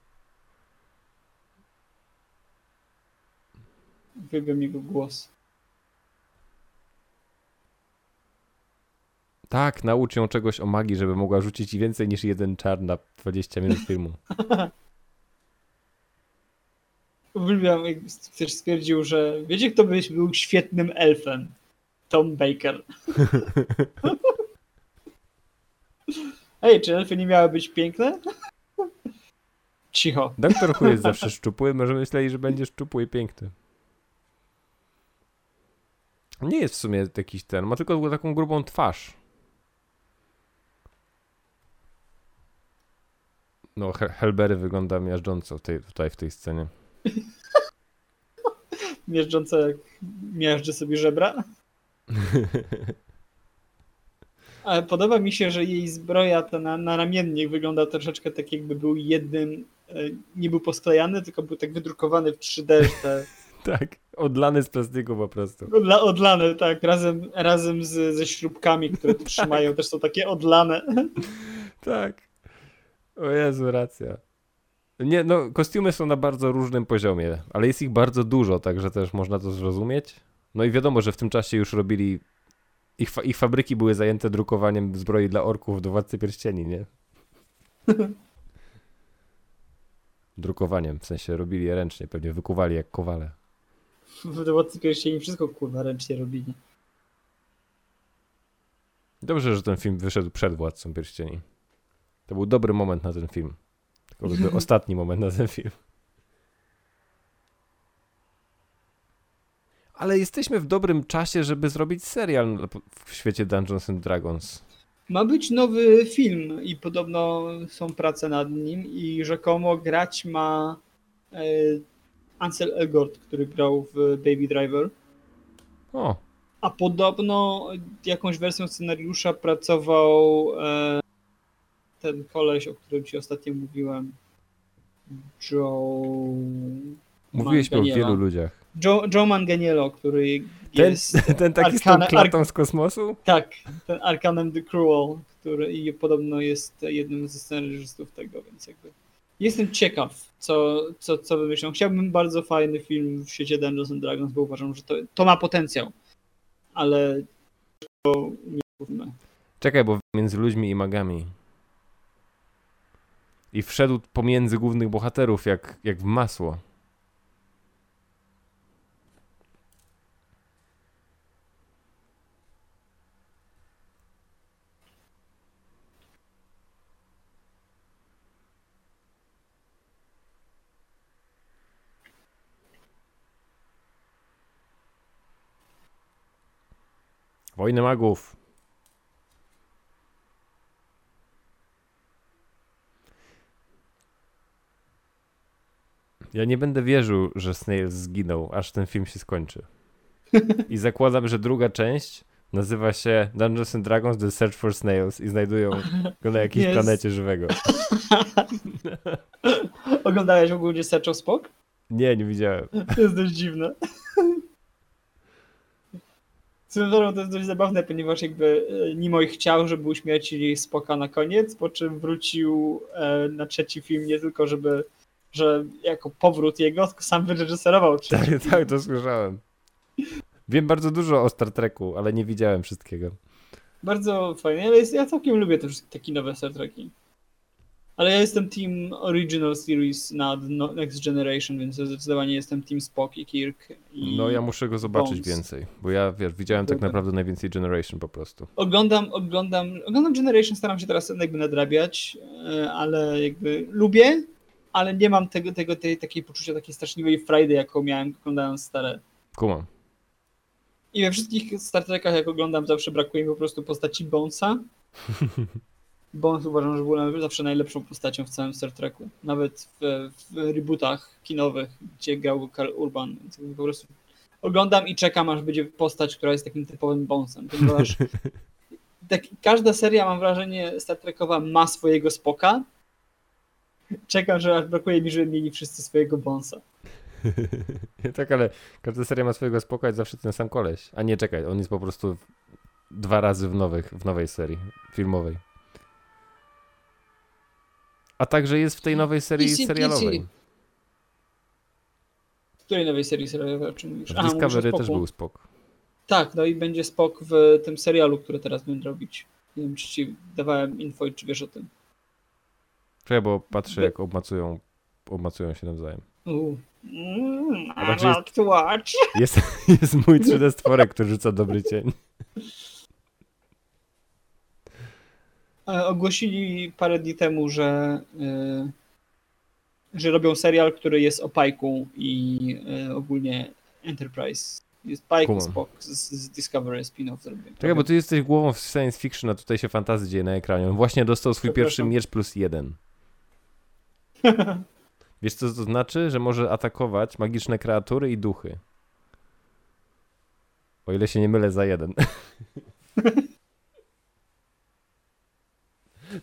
Uwielbiam jego głos.
Tak, naucz ją czegoś o magii, żeby mogła rzucić więcej niż jeden czar na 20 minut filmu.
Uwielbiam, jak ktoś stwierdził, że wiecie, kto by był świetnym elfem? Tom Baker. Ej, czy elfy nie miały być piękne? Cicho.
Doktor Who jest zawsze szczupły, może myśleli, że będzie szczupły i piękny. Nie jest w sumie jakiś ten, ma tylko taką grubą twarz. No, He- Helbery wygląda miażdżąco tej, tutaj w tej scenie.
Miażdżące jak miażdży sobie żebra. Ale podoba mi się, że jej zbroja ta na, na ramiennik wygląda troszeczkę tak jakby był jednym, e, nie był posklejany, tylko był tak wydrukowany w 3D, że te
Tak, odlany z plastiku po prostu.
odla, odlane, tak, razem, razem z, ze śrubkami, które tu trzymają, też są takie odlane.
Tak. O Jezu, racja. Nie, no, kostiumy są na bardzo różnym poziomie, ale jest ich bardzo dużo, także też można to zrozumieć. No i wiadomo, że w tym czasie już robili. Ich, fa- ich fabryki były zajęte drukowaniem zbroi dla orków do władcy pierścieni, nie? Drukowaniem, w sensie robili je ręcznie, pewnie wykuwali jak kowale.
W Dowódcy Pierścieni wszystko kurwa ręcznie robili.
Dobrze, że ten film wyszedł przed Władcą Pierścieni. To był dobry moment na ten film. Tylko był ostatni moment na ten film. Ale jesteśmy w dobrym czasie, żeby zrobić serial w świecie Dungeons and Dragons.
Ma być nowy film i podobno są prace nad nim i rzekomo grać ma e, Ansel Elgort, który grał w Baby Driver.
O,
A podobno jakąś wersją scenariusza pracował e, ten koleś, o którym ci ostatnio mówiłem. Joe...
Mówiłeś o wielu ludziach.
Joe, Joe Manganiello, który
Ten,
jest...
ten taki z tą klatą z kosmosu?
Tak, ten Arcanem the Cruel, który podobno jest jednym ze scenarzystów tego, więc jakby jestem ciekaw, co, co, co wymyślą. Chciałbym bardzo fajny film w świecie Dungeons and Dragons, bo uważam, że to, to ma potencjał, ale to nie mówmy.
Czekaj, bo między ludźmi i magami. I wszedł pomiędzy głównych bohaterów jak, jak w masło. Wojny magów. Ja nie będę wierzył, że Snails zginął, aż ten film się skończy. I zakładam, że druga część nazywa się Dungeons and Dragons The Search for Snails i znajdują go na jakiejś
Jest.
planecie żywego.
Oglądałeś ogólnie Search of Spock?
Nie, nie widziałem.
To jest dość dziwne. Swoją to jest dość zabawne, ponieważ jakby e, Nimoy chciał, żeby uśmiercili Spoka na koniec, po czym wrócił e, na trzeci film nie tylko, żeby że jako powrót jego, tylko sam wyreżyserował trzeci.
Tak, tak, to słyszałem. Wiem bardzo dużo o Star Treku, ale nie widziałem wszystkiego.
Bardzo fajnie, ale jest, ja całkiem lubię te takie nowe Star Treki. Ale ja jestem team Original Series na no- Next Generation, więc zdecydowanie jestem team Spock i Kirk. I
No ja muszę go zobaczyć
Bones.
więcej, bo ja wiesz, widziałem tak naprawdę najwięcej Generation po prostu.
Oglądam, oglądam, oglądam Generation, staram się teraz jakby nadrabiać, e, ale jakby lubię, ale nie mam tego, tego tej takiej poczucia takiej straszliwej frajdy, jaką miałem oglądając stare.
Kumam.
I we wszystkich Star Trekach, jak oglądam, zawsze brakuje mi po prostu postaci Bonesa. Bones uważam, że był zawsze najlepszą postacią w całym Star Treku. Nawet w, w rebootach kinowych, gdzie grał Carl Urban. Po prostu oglądam i czekam, aż będzie postać, która jest takim typowym Bonesem. Ponieważ tak, każda seria, mam wrażenie, Star Trekowa ma swojego spoka. Czekam, że aż brakuje mi, żeby mieli wszyscy swojego Bonesa.
tak, ale każda seria ma swojego spokoju, zawsze ten sam koleś. A nie, czekaj, on jest po prostu dwa razy w, nowych, w nowej serii filmowej. A także jest w tej nowej serii
Easy
serialowej.
peasy.
W której nowej serii serialowej o czym mówisz?
W Discovery też był spok.
Tak, no i będzie spok w tym serialu, który teraz będę robić. Nie wiem, czy ci dawałem info i czy wiesz o tym.
Czekaj, bo patrzę jak obmacują, obmacują się nawzajem.
Mm, I
jest-
like to watch.
Jest, jest mój 3D stworek, który rzuca dobry cień.
E, Ogłosili parę dni temu, że, e, że robią serial, który jest o Pajku i e, ogólnie Enterprise. Jest Pike. Spock z, z Discovery spin-off.
Czekaj, bo ty jesteś głową w science fiction, a tutaj się fantazy dzieje na ekranie. On właśnie dostał swój pierwszy miecz plus jeden. Wiesz co to znaczy? Że może atakować magiczne kreatury i duchy. O ile się nie mylę za jeden.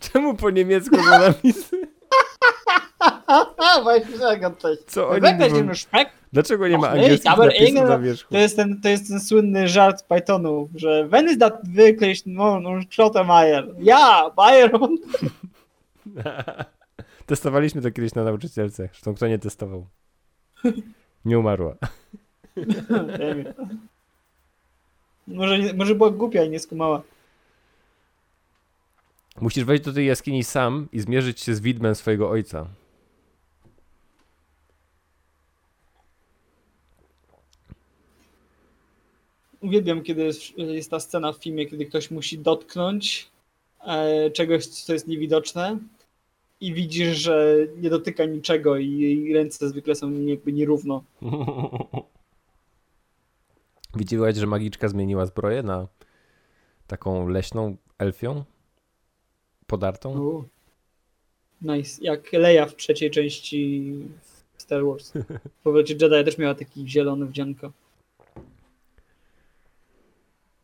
Czemu po niemiecku są napisy?
Właśnie tak, to jest.
Co oni
Weź
mówią? Dlaczego nie ma angielskich napisów na wierzchu?
To jest, ten, to jest ten słynny żart Pythonu, że wenn ist das wirklich no, no, Schlottermeier? Ja, Bayern.
Testowaliśmy to kiedyś na nauczycielce. Zresztą kto nie testował? Nie umarła.
Może, może była głupia i nie skumała.
Musisz wejść do tej jaskini sam i zmierzyć się z widmem swojego ojca.
Uwielbiam, kiedy jest, jest ta scena w filmie, kiedy ktoś musi dotknąć e, czegoś, co jest niewidoczne i widzisz, że nie dotyka niczego i jej ręce zwykle są jakby nierówno.
Widziałeś, że magiczka zmieniła zbroję na taką leśną, elfią? Podartą?
U. Nice. Jak Leia w trzeciej części Star Wars. W powrocie Jedi też miała taki zielony wdzianko.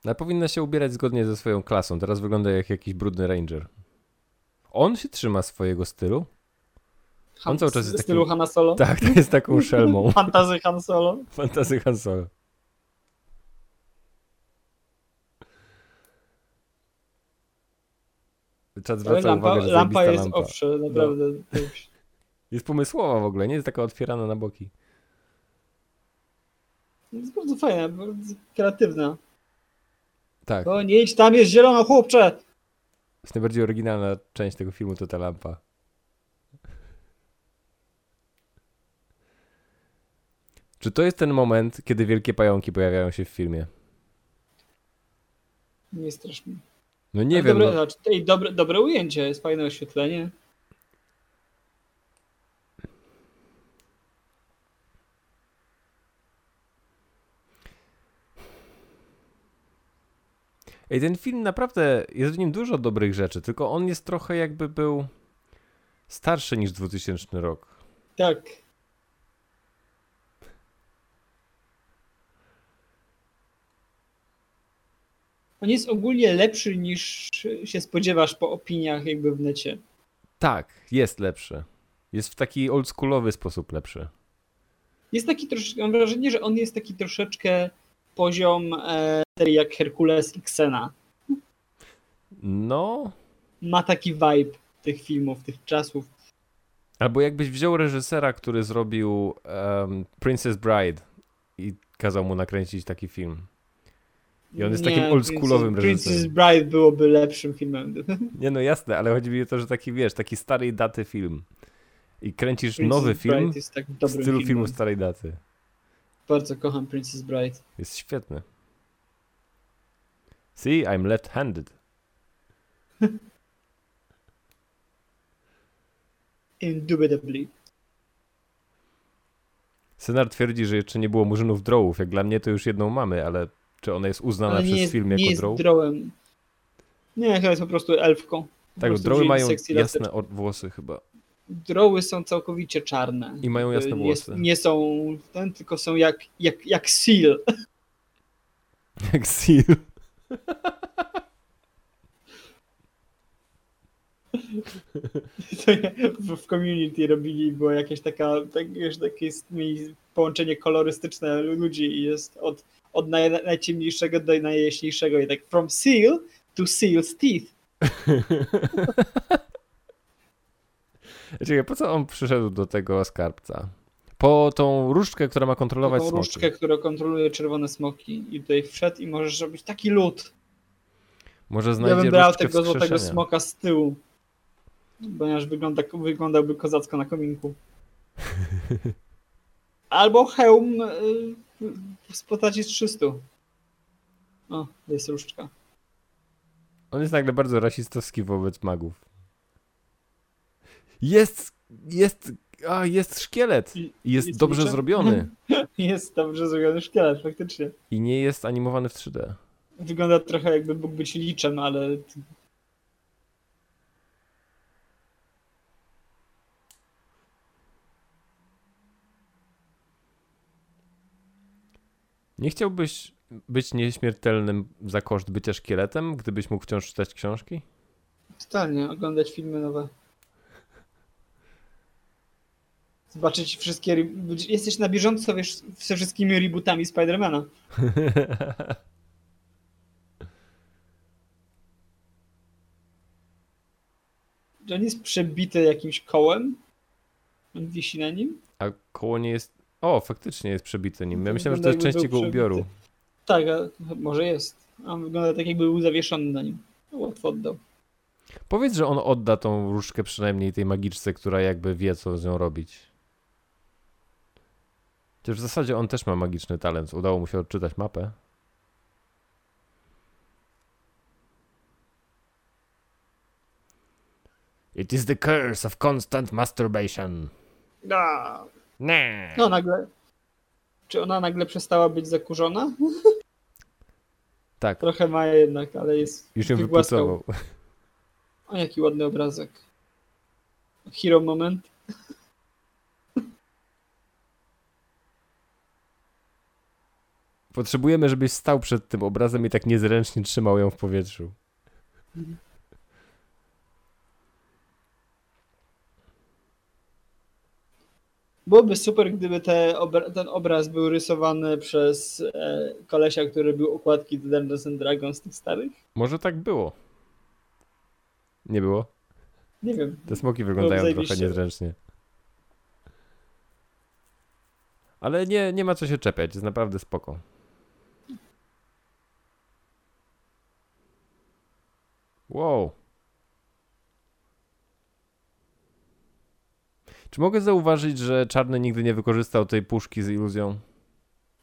Ale powinna się ubierać zgodnie ze swoją klasą. Teraz wygląda jak jakiś brudny ranger. On się trzyma swojego stylu? On cały czas jest
stylu
takim-
Hanna Solo.
Tak, to jest taką szelmą.
Fantazy Han Solo.
Fantazy Han Solo. Trzeba
Ale
zwracać
lampa,
uwagę, że
lampa jest
lampa. No.
owsze, naprawdę. to już-
Jest pomysłowa w ogóle, nie jest taka otwierana na boki.
Jest bardzo fajna, bardzo kreatywna.
Tak,
O, nie idź, tam jest zielono, chłopcze!
jest najbardziej oryginalna część tego filmu, to ta lampa. Czy to jest ten moment, kiedy wielkie pająki pojawiają się w filmie?
Nie strasznie.
No nie
Ale
wiem,
dobre,
no,
znaczy, dobre, dobre ujęcie, jest fajne oświetlenie.
Ej, ten film naprawdę, jest w nim dużo dobrych rzeczy, tylko on jest trochę jakby był starszy niż 2000 rok.
Tak. On jest ogólnie lepszy niż się spodziewasz po opiniach jakby w necie.
Tak, jest lepszy. Jest w taki oldschoolowy sposób lepszy.
Jest taki troszeczkę, mam wrażenie, że on jest taki troszeczkę poziom e, serii jak Herkules i Xena.
No,
Ma taki vibe tych filmów, tych czasów.
albo jakbyś wziął reżysera, który zrobił em, Princess Bride i kazał mu nakręcić taki film. I on jest takim oldschoolowym
Princess, Princess
reżyserem.
Bride byłoby lepszym filmem.
Nie no jasne, ale chodzi mi o to, że taki wiesz, taki starej daty film. I kręcisz
Princess
nowy film
tak
w stylu
filmem.
filmu starej daty.
Bardzo kocham Princess Bride.
Jest świetny. See, I'm left-handed.
Indubitably.
Scenar twierdzi, że jeszcze nie było murzynów drołów. Jak dla mnie to już jedną mamy, ale czy ona jest uznana
Ale
przez
nie jest,
film
nie
jako
jest
droł?
drołem. Nie, chyba jest po prostu elfką. Po
Tak,
prostu
droły mają jasne o- włosy chyba.
Droły są całkowicie czarne.
I mają jasne
nie,
włosy.
Nie są ten, tylko są jak, jak, jak seal.
Jak Seal.
W, community robili, było jakieś taka, tak, wiesz, takie jest- połączenie kolorystyczne ludzi i jest od, od naj, najciemniejszego do najjaśniejszego i tak from seal to seal's teeth.
Czekaj, po co on przyszedł do tego skarbca? Po tą różdżkę, która ma kontrolować
Taką
smoki.
różdżkę, która kontroluje czerwone smoki i tutaj wszedł i możesz robić taki lód.
Może
Ja
znajdzie
bym brał tego złotego smoka z tyłu. Ponieważ wygląda, wyglądałby kozacko na kominku. Albo hełm y, w postaci z 300. O, jest różdżka.
On jest nagle bardzo rasistowski wobec magów. Jest, jest, a jest szkielet.
I-
I jest
jest
dobrze
liczę?
zrobiony.
Jest dobrze zrobiony szkielet, faktycznie.
I nie jest animowany w 3D.
Wygląda trochę jakby mógł być liczem, ale
Nie chciałbyś być nieśmiertelnym za koszt bycia szkieletem, gdybyś mógł wciąż czytać książki?
totalnie oglądać filmy nowe. Zobaczyć wszystkie. Jesteś na bieżąco wiesz, ze wszystkimi rebootami Spidermana. On jest przebity jakimś kołem. On wisi na nim.
A koło nie jest... O, faktycznie jest przebity nim. Ja myślałem, że to jest część jego ubioru.
Tak, może jest. A On wygląda tak, jakby był zawieszony na nim. No, Łatwo oddał.
Powiedz, że on odda tą różdżkę przynajmniej tej magiczce, która jakby wie, co z nią robić. Chociaż w zasadzie on też ma magiczny talent. Udało mu się odczytać mapę. It is the curse of constant masturbation.
Da.
Nie.
No nagle. Czy ona nagle przestała być zakurzona?
Tak,
Trochę ma jednak, ale jest.
już ją
wygłaskał.
wypucował.
O, jaki ładny obrazek. Hero moment.
Potrzebujemy, żebyś stał przed tym obrazem i tak niezręcznie trzymał ją w powietrzu.
Byłoby super, gdyby te obra- ten obraz był rysowany przez e, kolesia, który był okładki do Dungeons and Dragons tych starych.
Może tak było. Nie było?
Nie wiem.
Te smoki wyglądają trochę
zajebiście.
niezręcznie. Ale nie, nie ma co się czepiać, jest naprawdę spoko. Wow. Czy mogę zauważyć, że Czarny nigdy nie wykorzystał tej puszki z iluzją?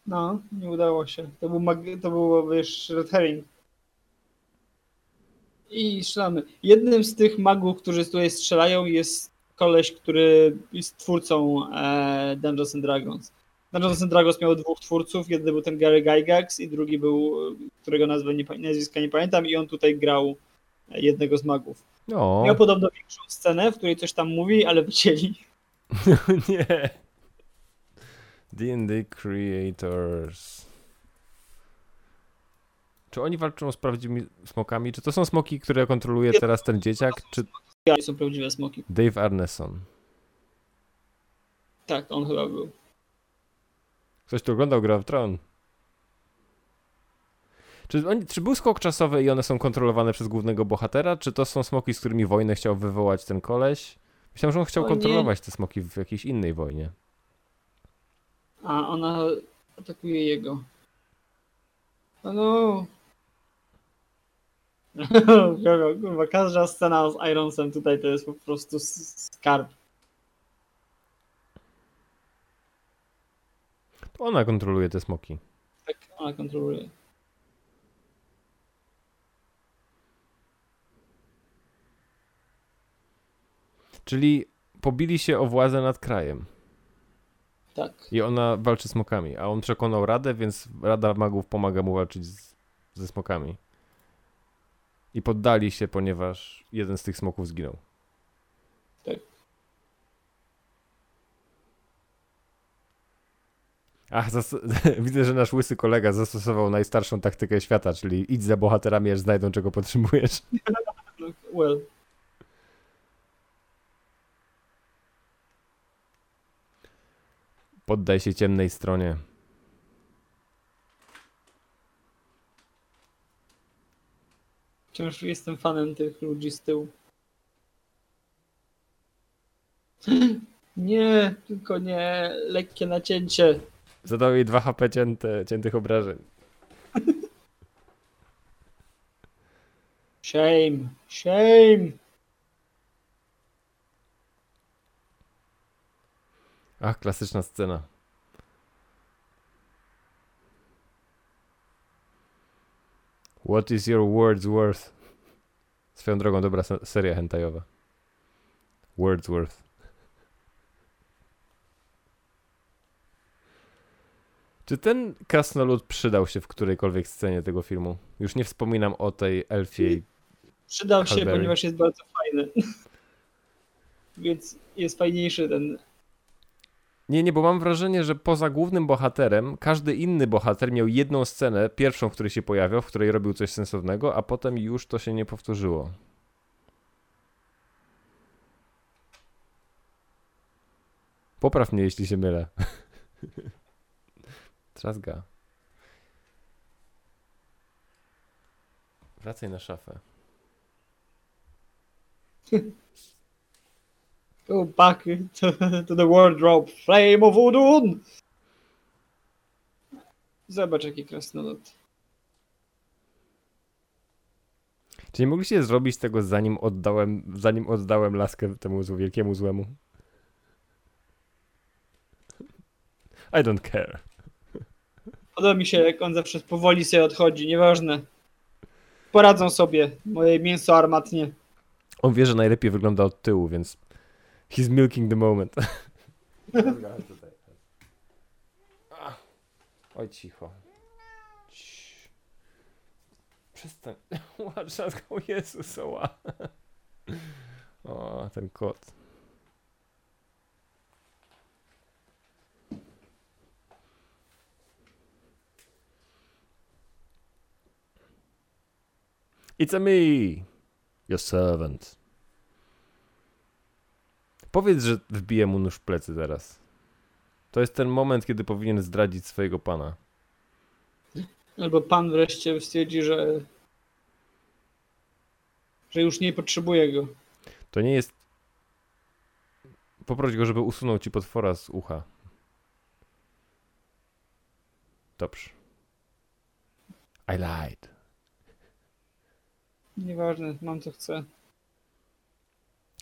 No, nie udało się. To był, mag- to był wiesz, red herring. I strzelamy. Jednym z tych magów, którzy tutaj strzelają jest koleś, który jest twórcą e, Dungeons and Dragons. Dungeons and Dragons miał dwóch twórców. Jeden był ten Gary Gygax i drugi był, którego nazwę nie, nazwiska nie pamiętam i on tutaj grał e, jednego z magów.
No,
Miał podobno większą scenę, w której coś tam mówi, ale wycięli.
nie. D&D Creators. Czy oni walczą z prawdziwymi smokami? Czy to są smoki, które kontroluje teraz ten dzieciak? Czy
To są prawdziwe smoki.
Dave Arneson?
Tak, on chyba był.
Ktoś tu oglądał Gra w Tron. Czy, oni, czy był skok czasowy i one są kontrolowane przez głównego bohatera? Czy to są smoki, z którymi wojnę chciał wywołać ten koleś? Myślałem, że on chciał
O nie.
kontrolować te smoki w jakiejś innej wojnie.
A ona atakuje jego. O no. Kurwa, każda scena z Ironsem tutaj to jest po prostu skarb.
To ona kontroluje te smoki.
Tak, ona kontroluje.
Czyli pobili się o władzę nad krajem.
Tak.
I ona walczy z smokami, a on przekonał Radę, więc Rada Magów pomaga mu walczyć z, ze smokami. I poddali się, ponieważ jeden z tych smoków zginął.
Tak.
Ach, widzę, że nasz łysy kolega zastosował najstarszą taktykę świata, czyli idź za bohaterami, aż znajdą czego potrzebujesz.
Well.
Poddaj się ciemnej stronie.
Wciąż jestem fanem tych ludzi z tyłu. Nie, tylko nie lekkie nacięcie.
Zadał jej 2 HP cięte, ciętych obrażeń.
Shame, shame.
Ach, klasyczna scena. What is your words worth? Swoją drogą dobra se- seria hentajowa. Wordsworth. Czy ten krasnolud przydał się w którejkolwiek scenie tego filmu? Już nie wspominam o tej elfiej.
Przydał się,
Halberry.
ponieważ jest bardzo fajny. Więc jest fajniejszy ten.
Nie, nie, bo mam wrażenie, że poza głównym bohaterem, każdy inny bohater miał jedną scenę, pierwszą, w której się pojawiał, w której robił coś sensownego, a potem już to się nie powtórzyło. Popraw mnie, jeśli się mylę. Trzazga. Wracaj na szafę.
Go back to, to the wardrobe. Flame of Udun! Zobacz jaki krasnolud.
Czy nie mogliście zrobić tego zanim oddałem, zanim oddałem laskę temu złu- wielkiemu złemu? I don't care.
Podoba mi się, jak on zawsze powoli sobie odchodzi, nieważne. Poradzą sobie, moje mięso armatnie.
On wie, że najlepiej wygląda od tyłu, więc he's milking the moment. Oj, cicho. Cii. Przestań. Łaczatką Jezus, oła. O, ten kot. It's a me, your servant. Powiedz, że wbiję mu nóż w plecy zaraz. To jest ten moment, kiedy powinien zdradzić swojego pana.
Albo pan wreszcie stwierdzi, że że już nie potrzebuje go.
To nie jest. Poproś go, żeby usunął ci potwora z ucha. Dobrze. I lied.
Nieważne, mam co chcę.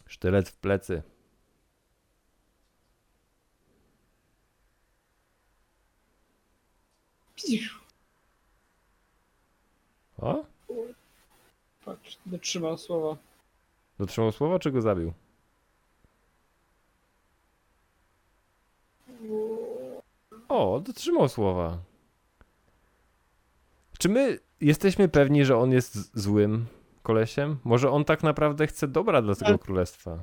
Sztylet w plecy. O?
Patrz, dotrzymał słowa.
Dotrzymał słowa, czy go zabił? O, dotrzymał słowa. Czy my jesteśmy pewni, że on jest złym kolesiem? Może on tak naprawdę chce dobra dla tego
Ale-
królestwa?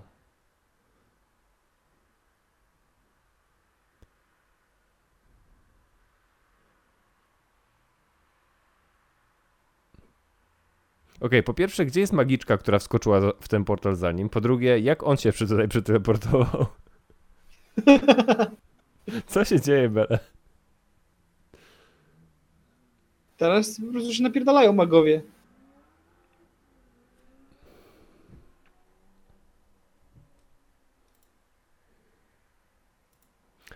Okej, po pierwsze, gdzie jest magiczka, która wskoczyła w ten portal za nim? Po drugie, jak on się przy tutaj przyteleportował? Co się dzieje, Bele?
Teraz po prostu się napierdalają magowie.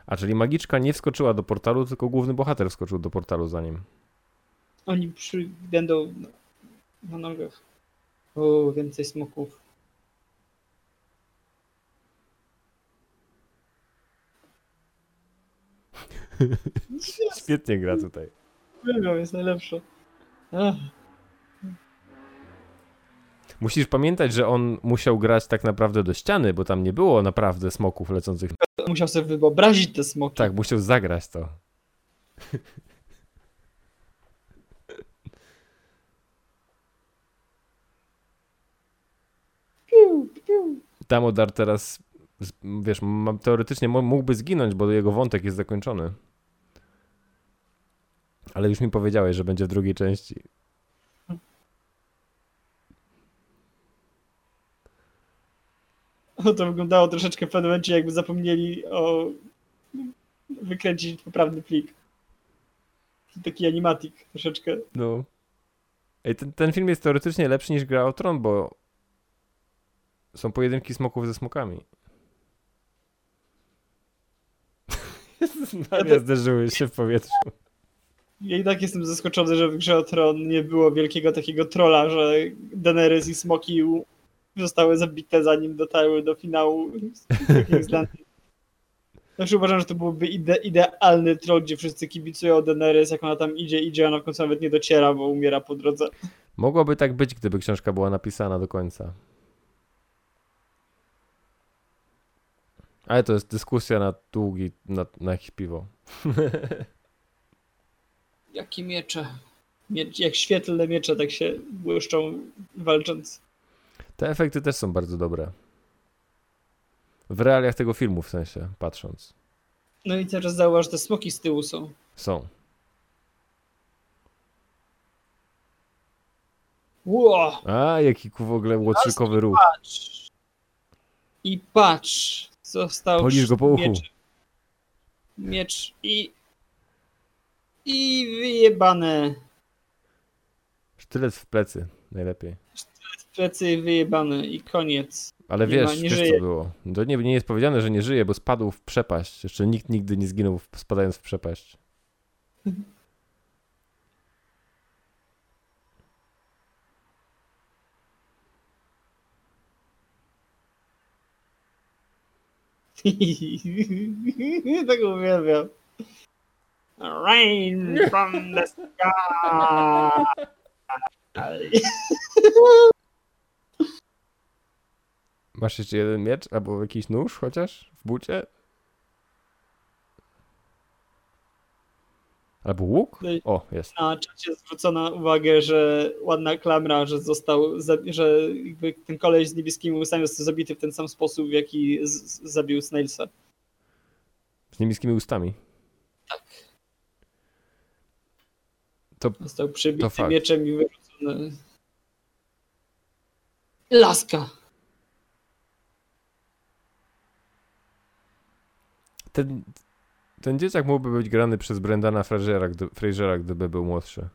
A czyli magiczka nie wskoczyła do portalu, tylko główny bohater wskoczył do portalu za nim.
Oni przy... będą na, nogach. O, więcej smoków.
Świetnie gra tutaj.
Uwielbiam, jest najlepsze. Ach,
Musisz pamiętać, że on musiał grać tak naprawdę do ściany, bo tam nie było naprawdę smoków lecących.
musiał sobie wyobrazić te smoki.
Tak, musiał zagrać to. Damodar teraz, wiesz, teoretycznie mógłby zginąć, bo jego wątek jest zakończony. Ale już mi powiedziałeś, że będzie w drugiej części.
To wyglądało troszeczkę w pewnym momencie, jakby zapomnieli o wykręcić poprawny plik. Taki animatik troszeczkę.
No. Ej, ten, ten film jest teoretycznie lepszy niż Gra o Tron, bo są pojedynki smoków ze smokami. Maria, zderzyły się w powietrzu.
Ja i tak jestem zaskoczony, że w grze o Tron nie było wielkiego takiego trolla, że Daenerys i Smoki zostały zabite zanim dotarły do finału. Zawsze uważam, że to byłby ide idealny troll, gdzie wszyscy kibicują Daenerys, jak ona tam idzie, idzie, a ona w końcu nawet nie dociera, bo umiera po drodze.
Mogłoby tak być, gdyby książka była napisana do końca. Ale to jest dyskusja na długi, na, na jakieś piwo.
Jakie miecze. Miecz, jak świetlne miecze tak się błyszczą walcząc.
Te efekty też są bardzo dobre. W realiach tego filmu, w sensie, patrząc.
No i teraz zauważ, że te smoki z tyłu są.
Są.
Ło!
A, jaki w ogóle łotrzykowy ruch.
Patrz! I patrz! Został
Polisz go po uchu.
Miecz, miecz i... I wyjebane.
Sztylet w plecy, najlepiej.
Plecy wyjebane i koniec.
Ale
Nie
wiesz,
ma- nie
wiesz co
żyje.
było. To nie, nie jest powiedziane, że nie żyje, bo spadł w przepaść. Jeszcze nikt nigdy nie zginął w- spadając w przepaść.
tak uwielbiam. Rain from the sky.
Masz jeszcze jeden miecz albo jakiś nóż chociaż w bucie? Albo łuk?
No
O, jest.
Na czacie zwrócono uwagę, że ładna klamra, że został, że jakby ten koleś z niebieskimi łysami został zabity w ten sam sposób, w jaki zabił Snailsa.
Z niemieckimi ustami. To
Został przybity
To
mieczem i wyrzucony. Laska!
ten, Ten dzieciak mógłby być grany przez Brendana Frasera, gdy, Frasera, gdyby był młodszy.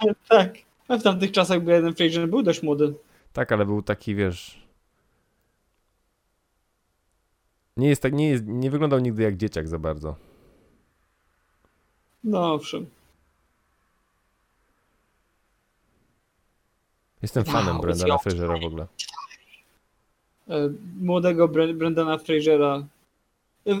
Tak. A w tamtych czasach Brendan Fraser był dość młody.
Tak, ale był taki, wiesz... Nie jest tak, nie, jest, nie wyglądał nigdy jak dzieciak za bardzo.
No owszem.
Jestem fanem
Wow,
Brendana
it's your
Frasera w ogóle.
E, Młodego Bre- Brendana Frasera.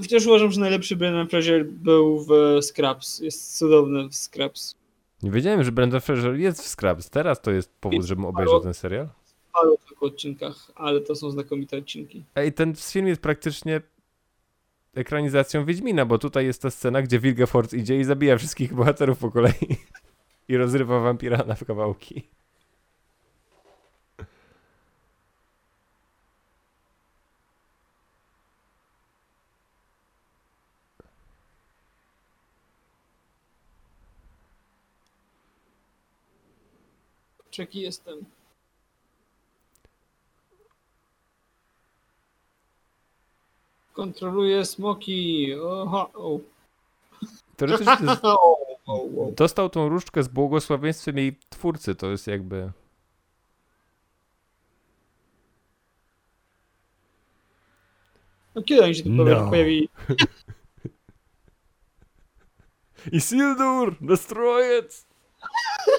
Wciąż uważam, że najlepszy Brendan Fraser był w Scraps. Jest cudowny w Scraps.
Nie wiedziałem, że Brendan Fraser jest w Scraps. Teraz to jest powód, żebym obejrzał ten serial.
W paru tylko odcinkach, ale to są znakomite odcinki.
Ej, ten film jest praktycznie ekranizacją Wiedźmina, bo tutaj jest ta scena, gdzie Wilgefortz idzie i zabija wszystkich bohaterów po kolei i rozrywa wampira na kawałki.
Czeki jestem. Kontroluję smoki. Oha, o.
Teoretycznie z- dostał tą różdżkę z błogosławieństwem jej twórcy, to jest jakby...
No kiedy oni się tu
No.
pojawili?
Isildur, destroy it!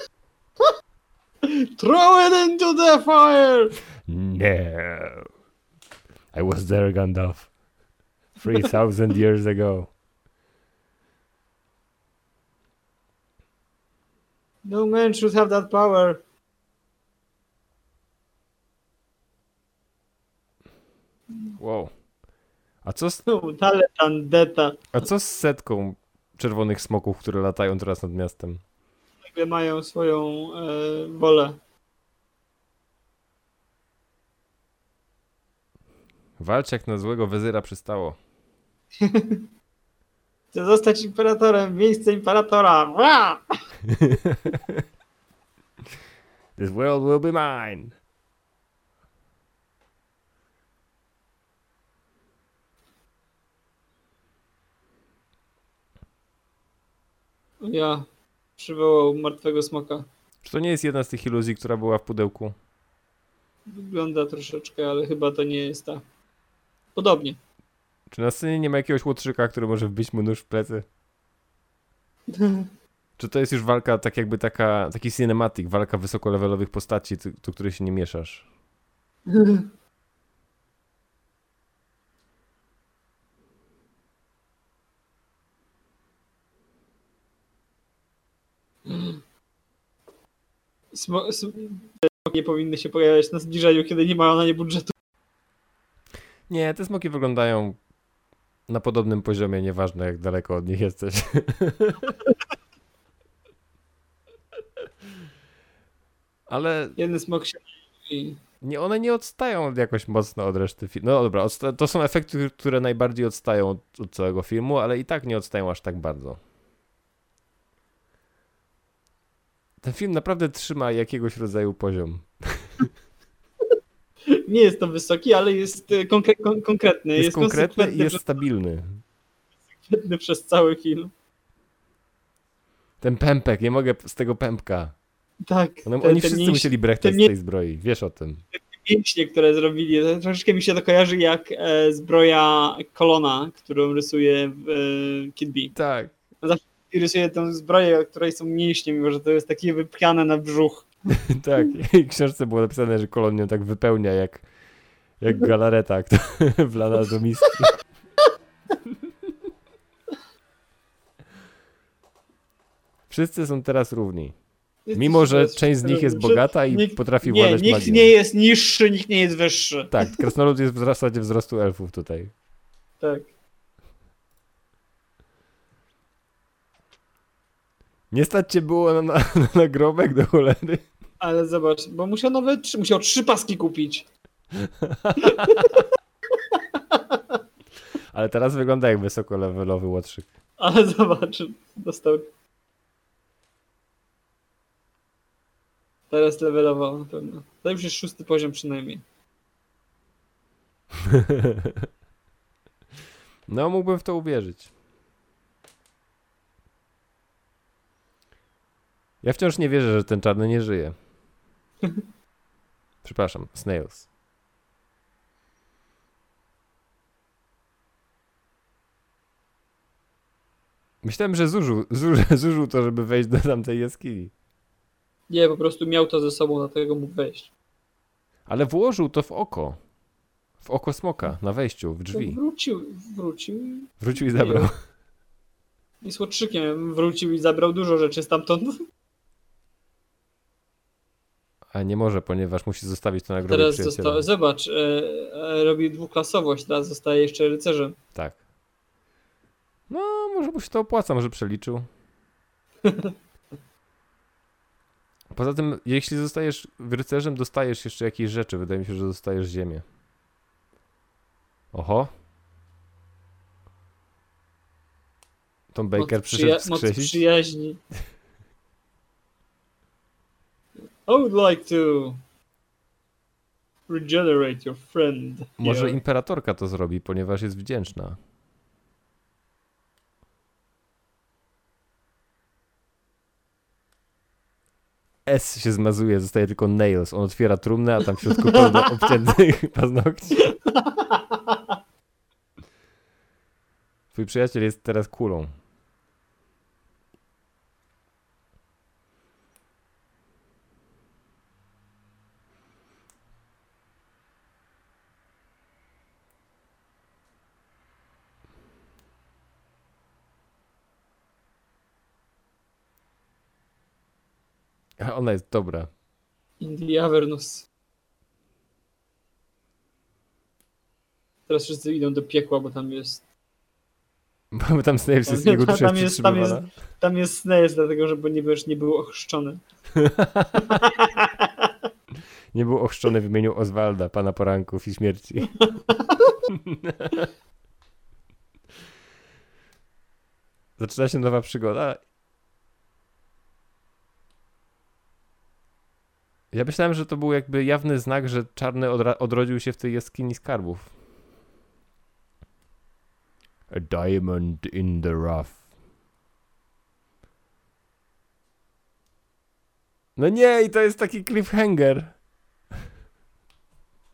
Throw it into the fire!
No. I was there, Gandalf. 3000 years ago.
No man should have that power.
Wow. A co z,
No,
a co z setką czerwonych smoków, które latają teraz nad miastem?
Nagle mają swoją e, wolę.
Walcz jak na złego wezyra przystało.
Chcę zostać imperatorem, miejsce imperatora.
This world will be mine.
Ja przywołał martwego smoka.
Czy to nie jest jedna z tych iluzji, która była w pudełku?
Wygląda troszeczkę, ale chyba to nie jest ta. Podobnie.
Czy na scenie nie ma jakiegoś łotrzyka, który może wbić mu nóż w plecy? Czy to jest już walka tak jakby taka, taki cinematic, walka wysokolevelowych postaci, do której się nie mieszasz?
Smo, sm- te smoki nie powinny się pojawiać na zbliżeniu, kiedy nie mają na nie budżetu.
Nie, te smoki wyglądają na podobnym poziomie, nieważne jak daleko od nich jesteś. Ale
Jeden smok się
nie, one nie odstają jakoś mocno od reszty filmu. No dobra, to są efekty, które najbardziej odstają od, od całego filmu, ale i tak nie odstają aż tak bardzo. Ten film naprawdę trzyma jakiegoś rodzaju poziom.
nie jest to wysoki, ale jest e, konkre- kon- konkretny.
Jest,
Jest,
konkretny i jest stabilny.
konsekwentny przez cały film.
Ten pępek, nie mogę z tego pępka.
Tak.
One,
te-
oni
te
wszyscy
mięśnie-
musieli brechać
te
z tej zbroi, wiesz o tym.
mięśnie, które zrobili. to Troszeczkę mi się to kojarzy jak e, zbroja Kolona, którą rysuje w e, Kid B.
Tak.
I rysuje tę zbroję, której są mięśnie, mimo że to jest takie wypchane na brzuch.
Tak, i w książce było napisane, że kolonię tak wypełnia jak, jak galareta wlana do miski. Wszyscy są teraz równi. Mimo, że część z nich jest bogata i
Nikt-
potrafi
Nie,
władać
nikt
magią.
nie jest niższy, nikt nie jest wyższy.
Tak, krasnolud jest w zasadzie wzrostu elfów tutaj.
Tak.
Nie stać cię było na, na, na nagrobek do cholery?
Ale zobacz, bo musiał nowe, trzy- musiał trzy paski kupić.
Ale teraz wygląda jak wysokolevelowy łotrzyk.
Ale zobacz, dostał. Teraz levelował na pewno. To już jest szósty poziom przynajmniej.
No, mógłbym w to uwierzyć. Ja wciąż nie wierzę, że ten czarny nie żyje. Przepraszam, Snails. Myślałem, że zużył, zużył, zużył to, żeby wejść do tamtej jaskini.
Nie, po prostu miał to ze sobą, dlatego mógł wejść.
Ale włożył to w oko. W oko smoka, na wejściu, w
To
drzwi.
Wrócił, wrócił i-
Wrócił i zabrał.
i słotrzykiem wrócił i zabrał dużo rzeczy stamtąd.
A nie może, ponieważ musi zostawić to na grobie
Teraz został, zobacz, e, e, robi dwuklasowość, teraz zostaje jeszcze rycerzem.
Tak. No, może mu się to opłaca, może przeliczył. Poza tym, jeśli zostajesz rycerzem, dostajesz jeszcze jakieś rzeczy. Wydaje mi się, że dostajesz ziemię. Oho. Tom Baker
moc,
przyszedł
przyja- moc przyjaźni. I would like to regenerate your friend.
Może imperatorka to zrobi, ponieważ jest wdzięczna. S się zmazuje, zostaje tylko nails. On otwiera trumnę, a tam w środku pełno obciętych paznokci. Twój przyjaciel jest teraz kulą. Ona jest dobra.
In the Avernus. Teraz wszyscy idą do piekła, bo tam jest.
Bo tam Snails jest, dusza
tam,
jest
tam, jest, tam jest Snails, dlatego że nie, wiesz, nie był ochrzczony.
Nie był ochrzczony w imieniu Oswalda, pana poranków i śmierci. Zaczyna się nowa przygoda. Ja myślałem, że to był jakby jawny znak, że czarny odra- odrodził się w tej jaskini skarbów. A diamond in the rough. No nie, i to jest taki cliffhanger.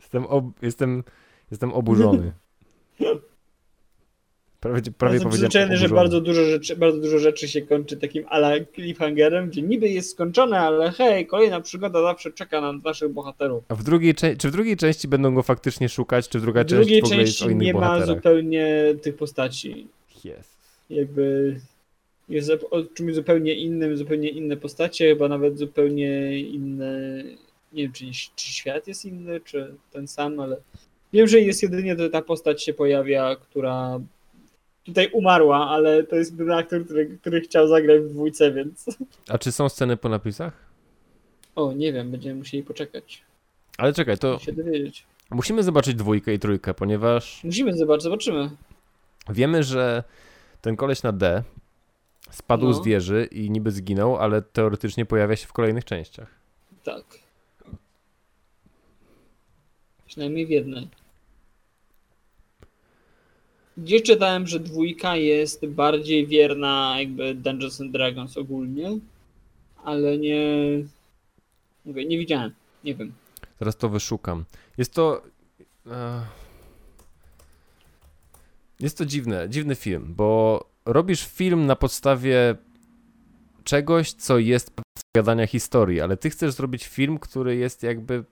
Jestem, ob- jestem, jestem oburzony. Prawie, prawie
Jestem przyzwyczajony, że bardzo dużo, rzeczy, bardzo dużo rzeczy się kończy takim ala cliffhangerem, gdzie niby jest skończone, ale hej, kolejna przygoda zawsze czeka na naszych bohaterów.
A w drugiej czy w drugiej części będą go faktycznie szukać, czy druga
W
część
drugiej
w ogóle jest o
części
innych
nie ma
bohaterach?
zupełnie tych postaci.
Jezus.
Jakby jest o- czymś zupełnie innym, zupełnie inne postacie, chyba nawet zupełnie inne. Nie wiem, czy, czy świat jest inny, czy ten sam, ale wiem, że jest jedynie ta postać się pojawia, która tutaj umarła, ale to jest jedyny aktor, który, który chciał zagrać w dwójce, więc.
A czy są sceny po napisach?
O, nie wiem, będziemy musieli poczekać.
Ale czekaj, to
się dowiedzieć.
musimy zobaczyć dwójkę i trójkę, ponieważ
Musimy zobaczyć, zobaczymy.
wiemy, że ten koleś na D spadł
No.
z wieży i niby zginął, ale teoretycznie pojawia się w kolejnych częściach.
Tak. Przynajmniej w jednej. Gdzieś czytałem, że dwójka jest bardziej wierna jakby Dungeons and Dragons ogólnie, ale nie... Mówię, nie widziałem, nie wiem.
Zaraz to wyszukam. Jest to. e, Jest to dziwne, dziwny film, bo robisz film na podstawie czegoś, co jest opowiadania historii, ale ty chcesz zrobić film, który jest jakby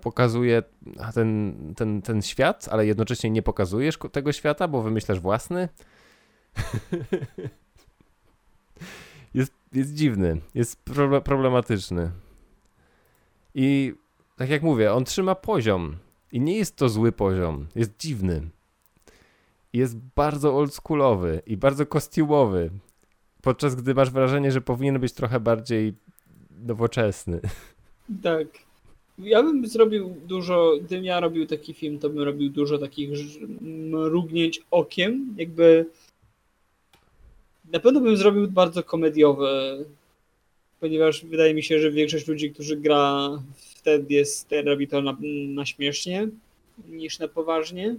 pokazuje ten, ten, ten świat, ale jednocześnie nie pokazujesz tego świata, bo wymyślasz własny. jest, jest dziwny, jest proble- problematyczny. I tak jak mówię, on trzyma poziom. I nie jest to zły poziom. Jest dziwny. Jest bardzo oldschoolowy i bardzo kostiumowy. Podczas gdy masz wrażenie, że powinien być trochę bardziej nowoczesny.
Tak. Ja bym zrobił dużo, gdybym ja robił taki film, to bym robił dużo takich mrugnięć okiem, jakby na pewno bym zrobił bardzo komediowe, ponieważ wydaje mi się, że większość ludzi, którzy gra wtedy jest, robi to na, na śmiesznie niż na poważnie.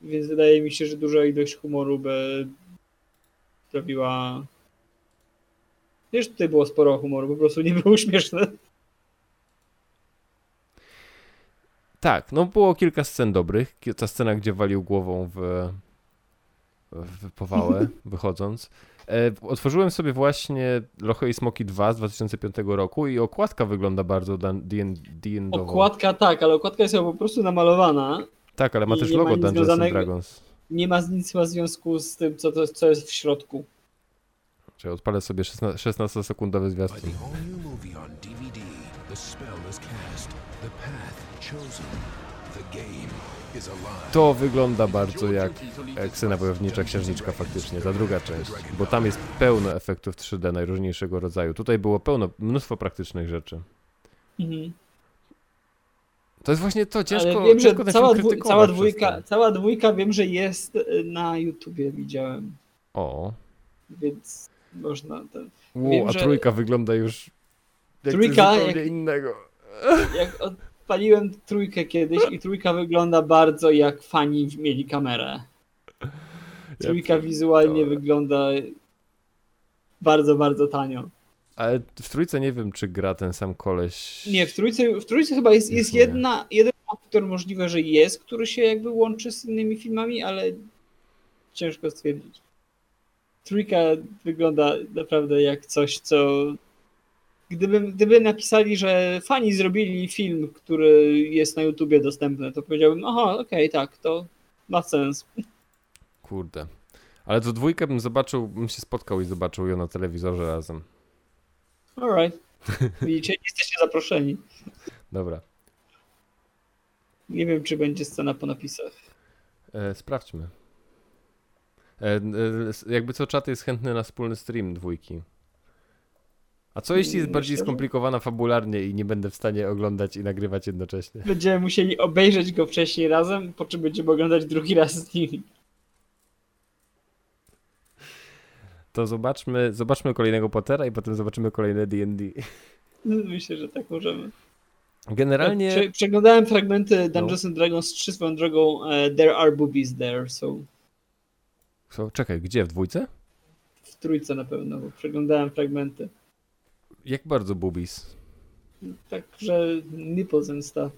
Więc wydaje mi się, że duża ilość humoru by sprawiła Wiesz, tutaj było sporo humoru, po prostu nie było śmieszne.
Tak, no było kilka scen dobrych. Ta scena, gdzie walił głową w, w powałę, wychodząc. E, otworzyłem sobie właśnie Lochy i Smoki 2 z 2005 roku i okładka wygląda bardzo D&D-owo.
Okładka tak, ale okładka jest po prostu namalowana.
Tak, ale ma też
ma
logo
nic
Dungeons and
związanego-
Dragons.
Nie ma nic chyba związku z tym, co, to, co jest w środku.
Czyli odpalę sobie 16-sekundowy
By
zwiastun. To wygląda bardzo jak Ksena Wojownicza Księżniczka faktycznie, ta druga część, bo tam jest pełno efektów 3D najróżniejszego rodzaju. Tutaj było pełno, mnóstwo praktycznych rzeczy.
Mhm.
To jest właśnie to, ciężko,
ale wiem, że
ciężko ten
cała, dwu, cała, dwójka, cała dwójka wiem, że jest na YouTubie, widziałem,
O,
więc można. Ten,
Wow,
Wiem,
a
że-
trójka wygląda już jak
Trójka,
coś
jak-
innego.
jak odpaliłem trójkę kiedyś i trójka wygląda bardzo jak fani mieli kamerę. Trójka wizualnie wygląda bardzo, bardzo tanio.
Ale w trójce nie wiem, czy gra ten sam koleś.
Nie, w trójce, w trójce chyba jest, jest
Nie.
jedna, jeden aktor możliwe, że jest, który się jakby łączy z innymi filmami, ale ciężko stwierdzić. Trójka wygląda naprawdę jak coś, co gdyby, gdyby napisali, że fani zrobili film, który jest na YouTubie dostępny, to powiedziałbym, aha, okej, tak, to ma sens.
Kurde. Ale to dwójkę bym zobaczył, bym się spotkał i zobaczył ją na telewizorze razem.
Alright. Widzicie, jesteście zaproszeni.
Dobra.
Nie wiem, czy będzie scena po napisach.
E, sprawdźmy. E, e, jakby co czat jest chętny na wspólny stream dwójki. A co jeśli jest bardziej skomplikowana fabularnie i nie będę w stanie oglądać i nagrywać jednocześnie?
Będziemy musieli obejrzeć go wcześniej razem, po czym będziemy oglądać drugi raz z nimi.
To zobaczmy, zobaczmy kolejnego Pottera i potem zobaczymy kolejne D&D.
Myślę, że tak możemy.
Generalnie...
Prze przeglądałem fragmenty Dungeons and Dragons 3 swoją drogą. e, there are boobies there, so
Co? Czekaj, gdzie? W dwójce?
w trójce na pewno, bo przeglądałem fragmenty.
Jak bardzo boobies?
Także nipples and stuff.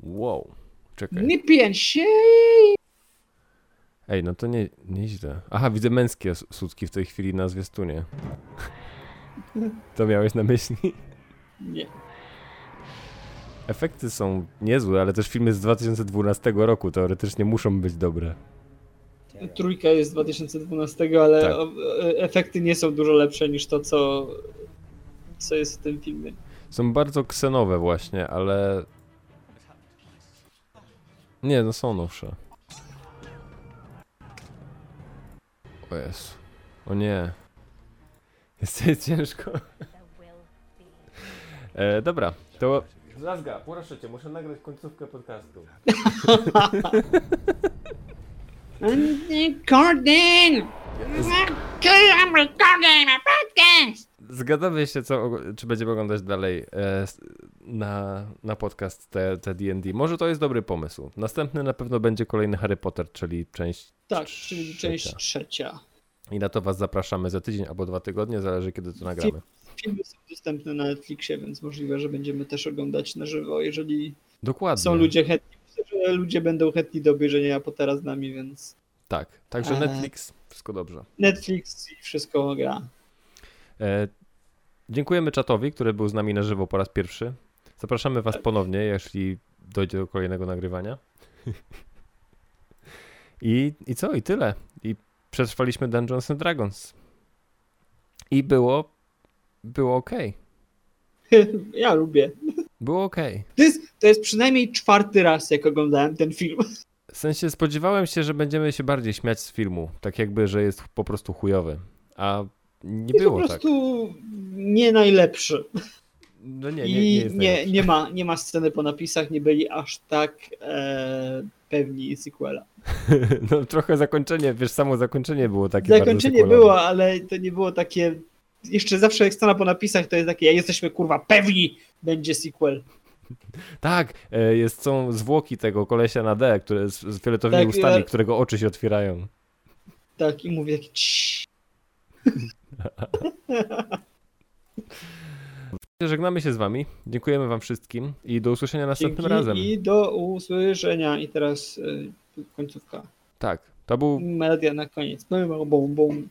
Wow. Czekaj.
Nippy and shit!
Ej, no to nie, nieźle. Aha, widzę męskie sutki w tej chwili na zwiastunie. To miałeś na myśli?
Nie.
Efekty są niezłe, ale też filmy z 2012 roku teoretycznie muszą być dobre.
Trójka jest z 2012, ale
Tak.
e, efekty nie są dużo lepsze niż to, co, co jest w tym filmie.
Są bardzo ksenowe właśnie, ale... Nie, no są nowsze. O Jezu. O nie. Jest ciężko. E, dobra, to... Zazga, proszę cię, muszę nagrać końcówkę podcastu.
Recording! I'm recording my podcast!
Zgadzamy się, co, czy będziemy oglądać dalej e, na, na podcast te, te D&D. Może to jest dobry pomysł. Następny na pewno będzie kolejny Harry Potter, czyli część
Tak, czyli
trzecia.
część trzecia.
I na to was zapraszamy za tydzień albo dwa tygodnie, zależy kiedy to nagramy.
Filmy są dostępne na Netflixie, więc możliwe, że będziemy też oglądać na żywo, jeżeli
Dokładnie.
są ludzie chętni. Myślę, że ludzie będą chętni do obejrzenia Pottera z nami, więc
Tak, także. Netflix, wszystko dobrze.
Netflix i wszystko gra.
E, dziękujemy czatowi, który był z nami na żywo po raz pierwszy. Zapraszamy was ponownie, jeśli dojdzie do kolejnego nagrywania. I, I co? I tyle. I przetrwaliśmy Dungeons and Dragons. I było było ok.
ja lubię.
Było ok.
To jest, to jest przynajmniej czwarty raz, jak oglądałem ten film.
W sensie spodziewałem się, że będziemy się bardziej śmiać z filmu, tak jakby, że jest po prostu chujowy. A nie
Jest po
było tak.
prostu nie najlepszy.
No nie, nie,
I
nie
nie,
jest
nie,
najlepszy.
ma, nie ma sceny po napisach, nie byli aż tak e, pewni sequela.
No trochę zakończenie, wiesz, samo zakończenie było takie
Zakończenie było, ale to nie było takie. Jeszcze zawsze jak scena po napisach to jest takie, ja jesteśmy kurwa pewni, będzie sequel.
Tak, e, jest, są zwłoki tego kolesia na D, które z, z fioletowymi
Tak,
ustami,
ja-
którego oczy się otwierają.
Tak, i mówię "Ciii".
Żegnamy się z wami. Dziękujemy wam wszystkim i do usłyszenia następnym
Dzięki
razem.
I do usłyszenia. I teraz y, końcówka.
Tak, to był
Melodia na koniec. Bum, bum.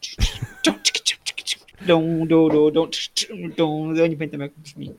Ja nie pamiętam jak brzmi.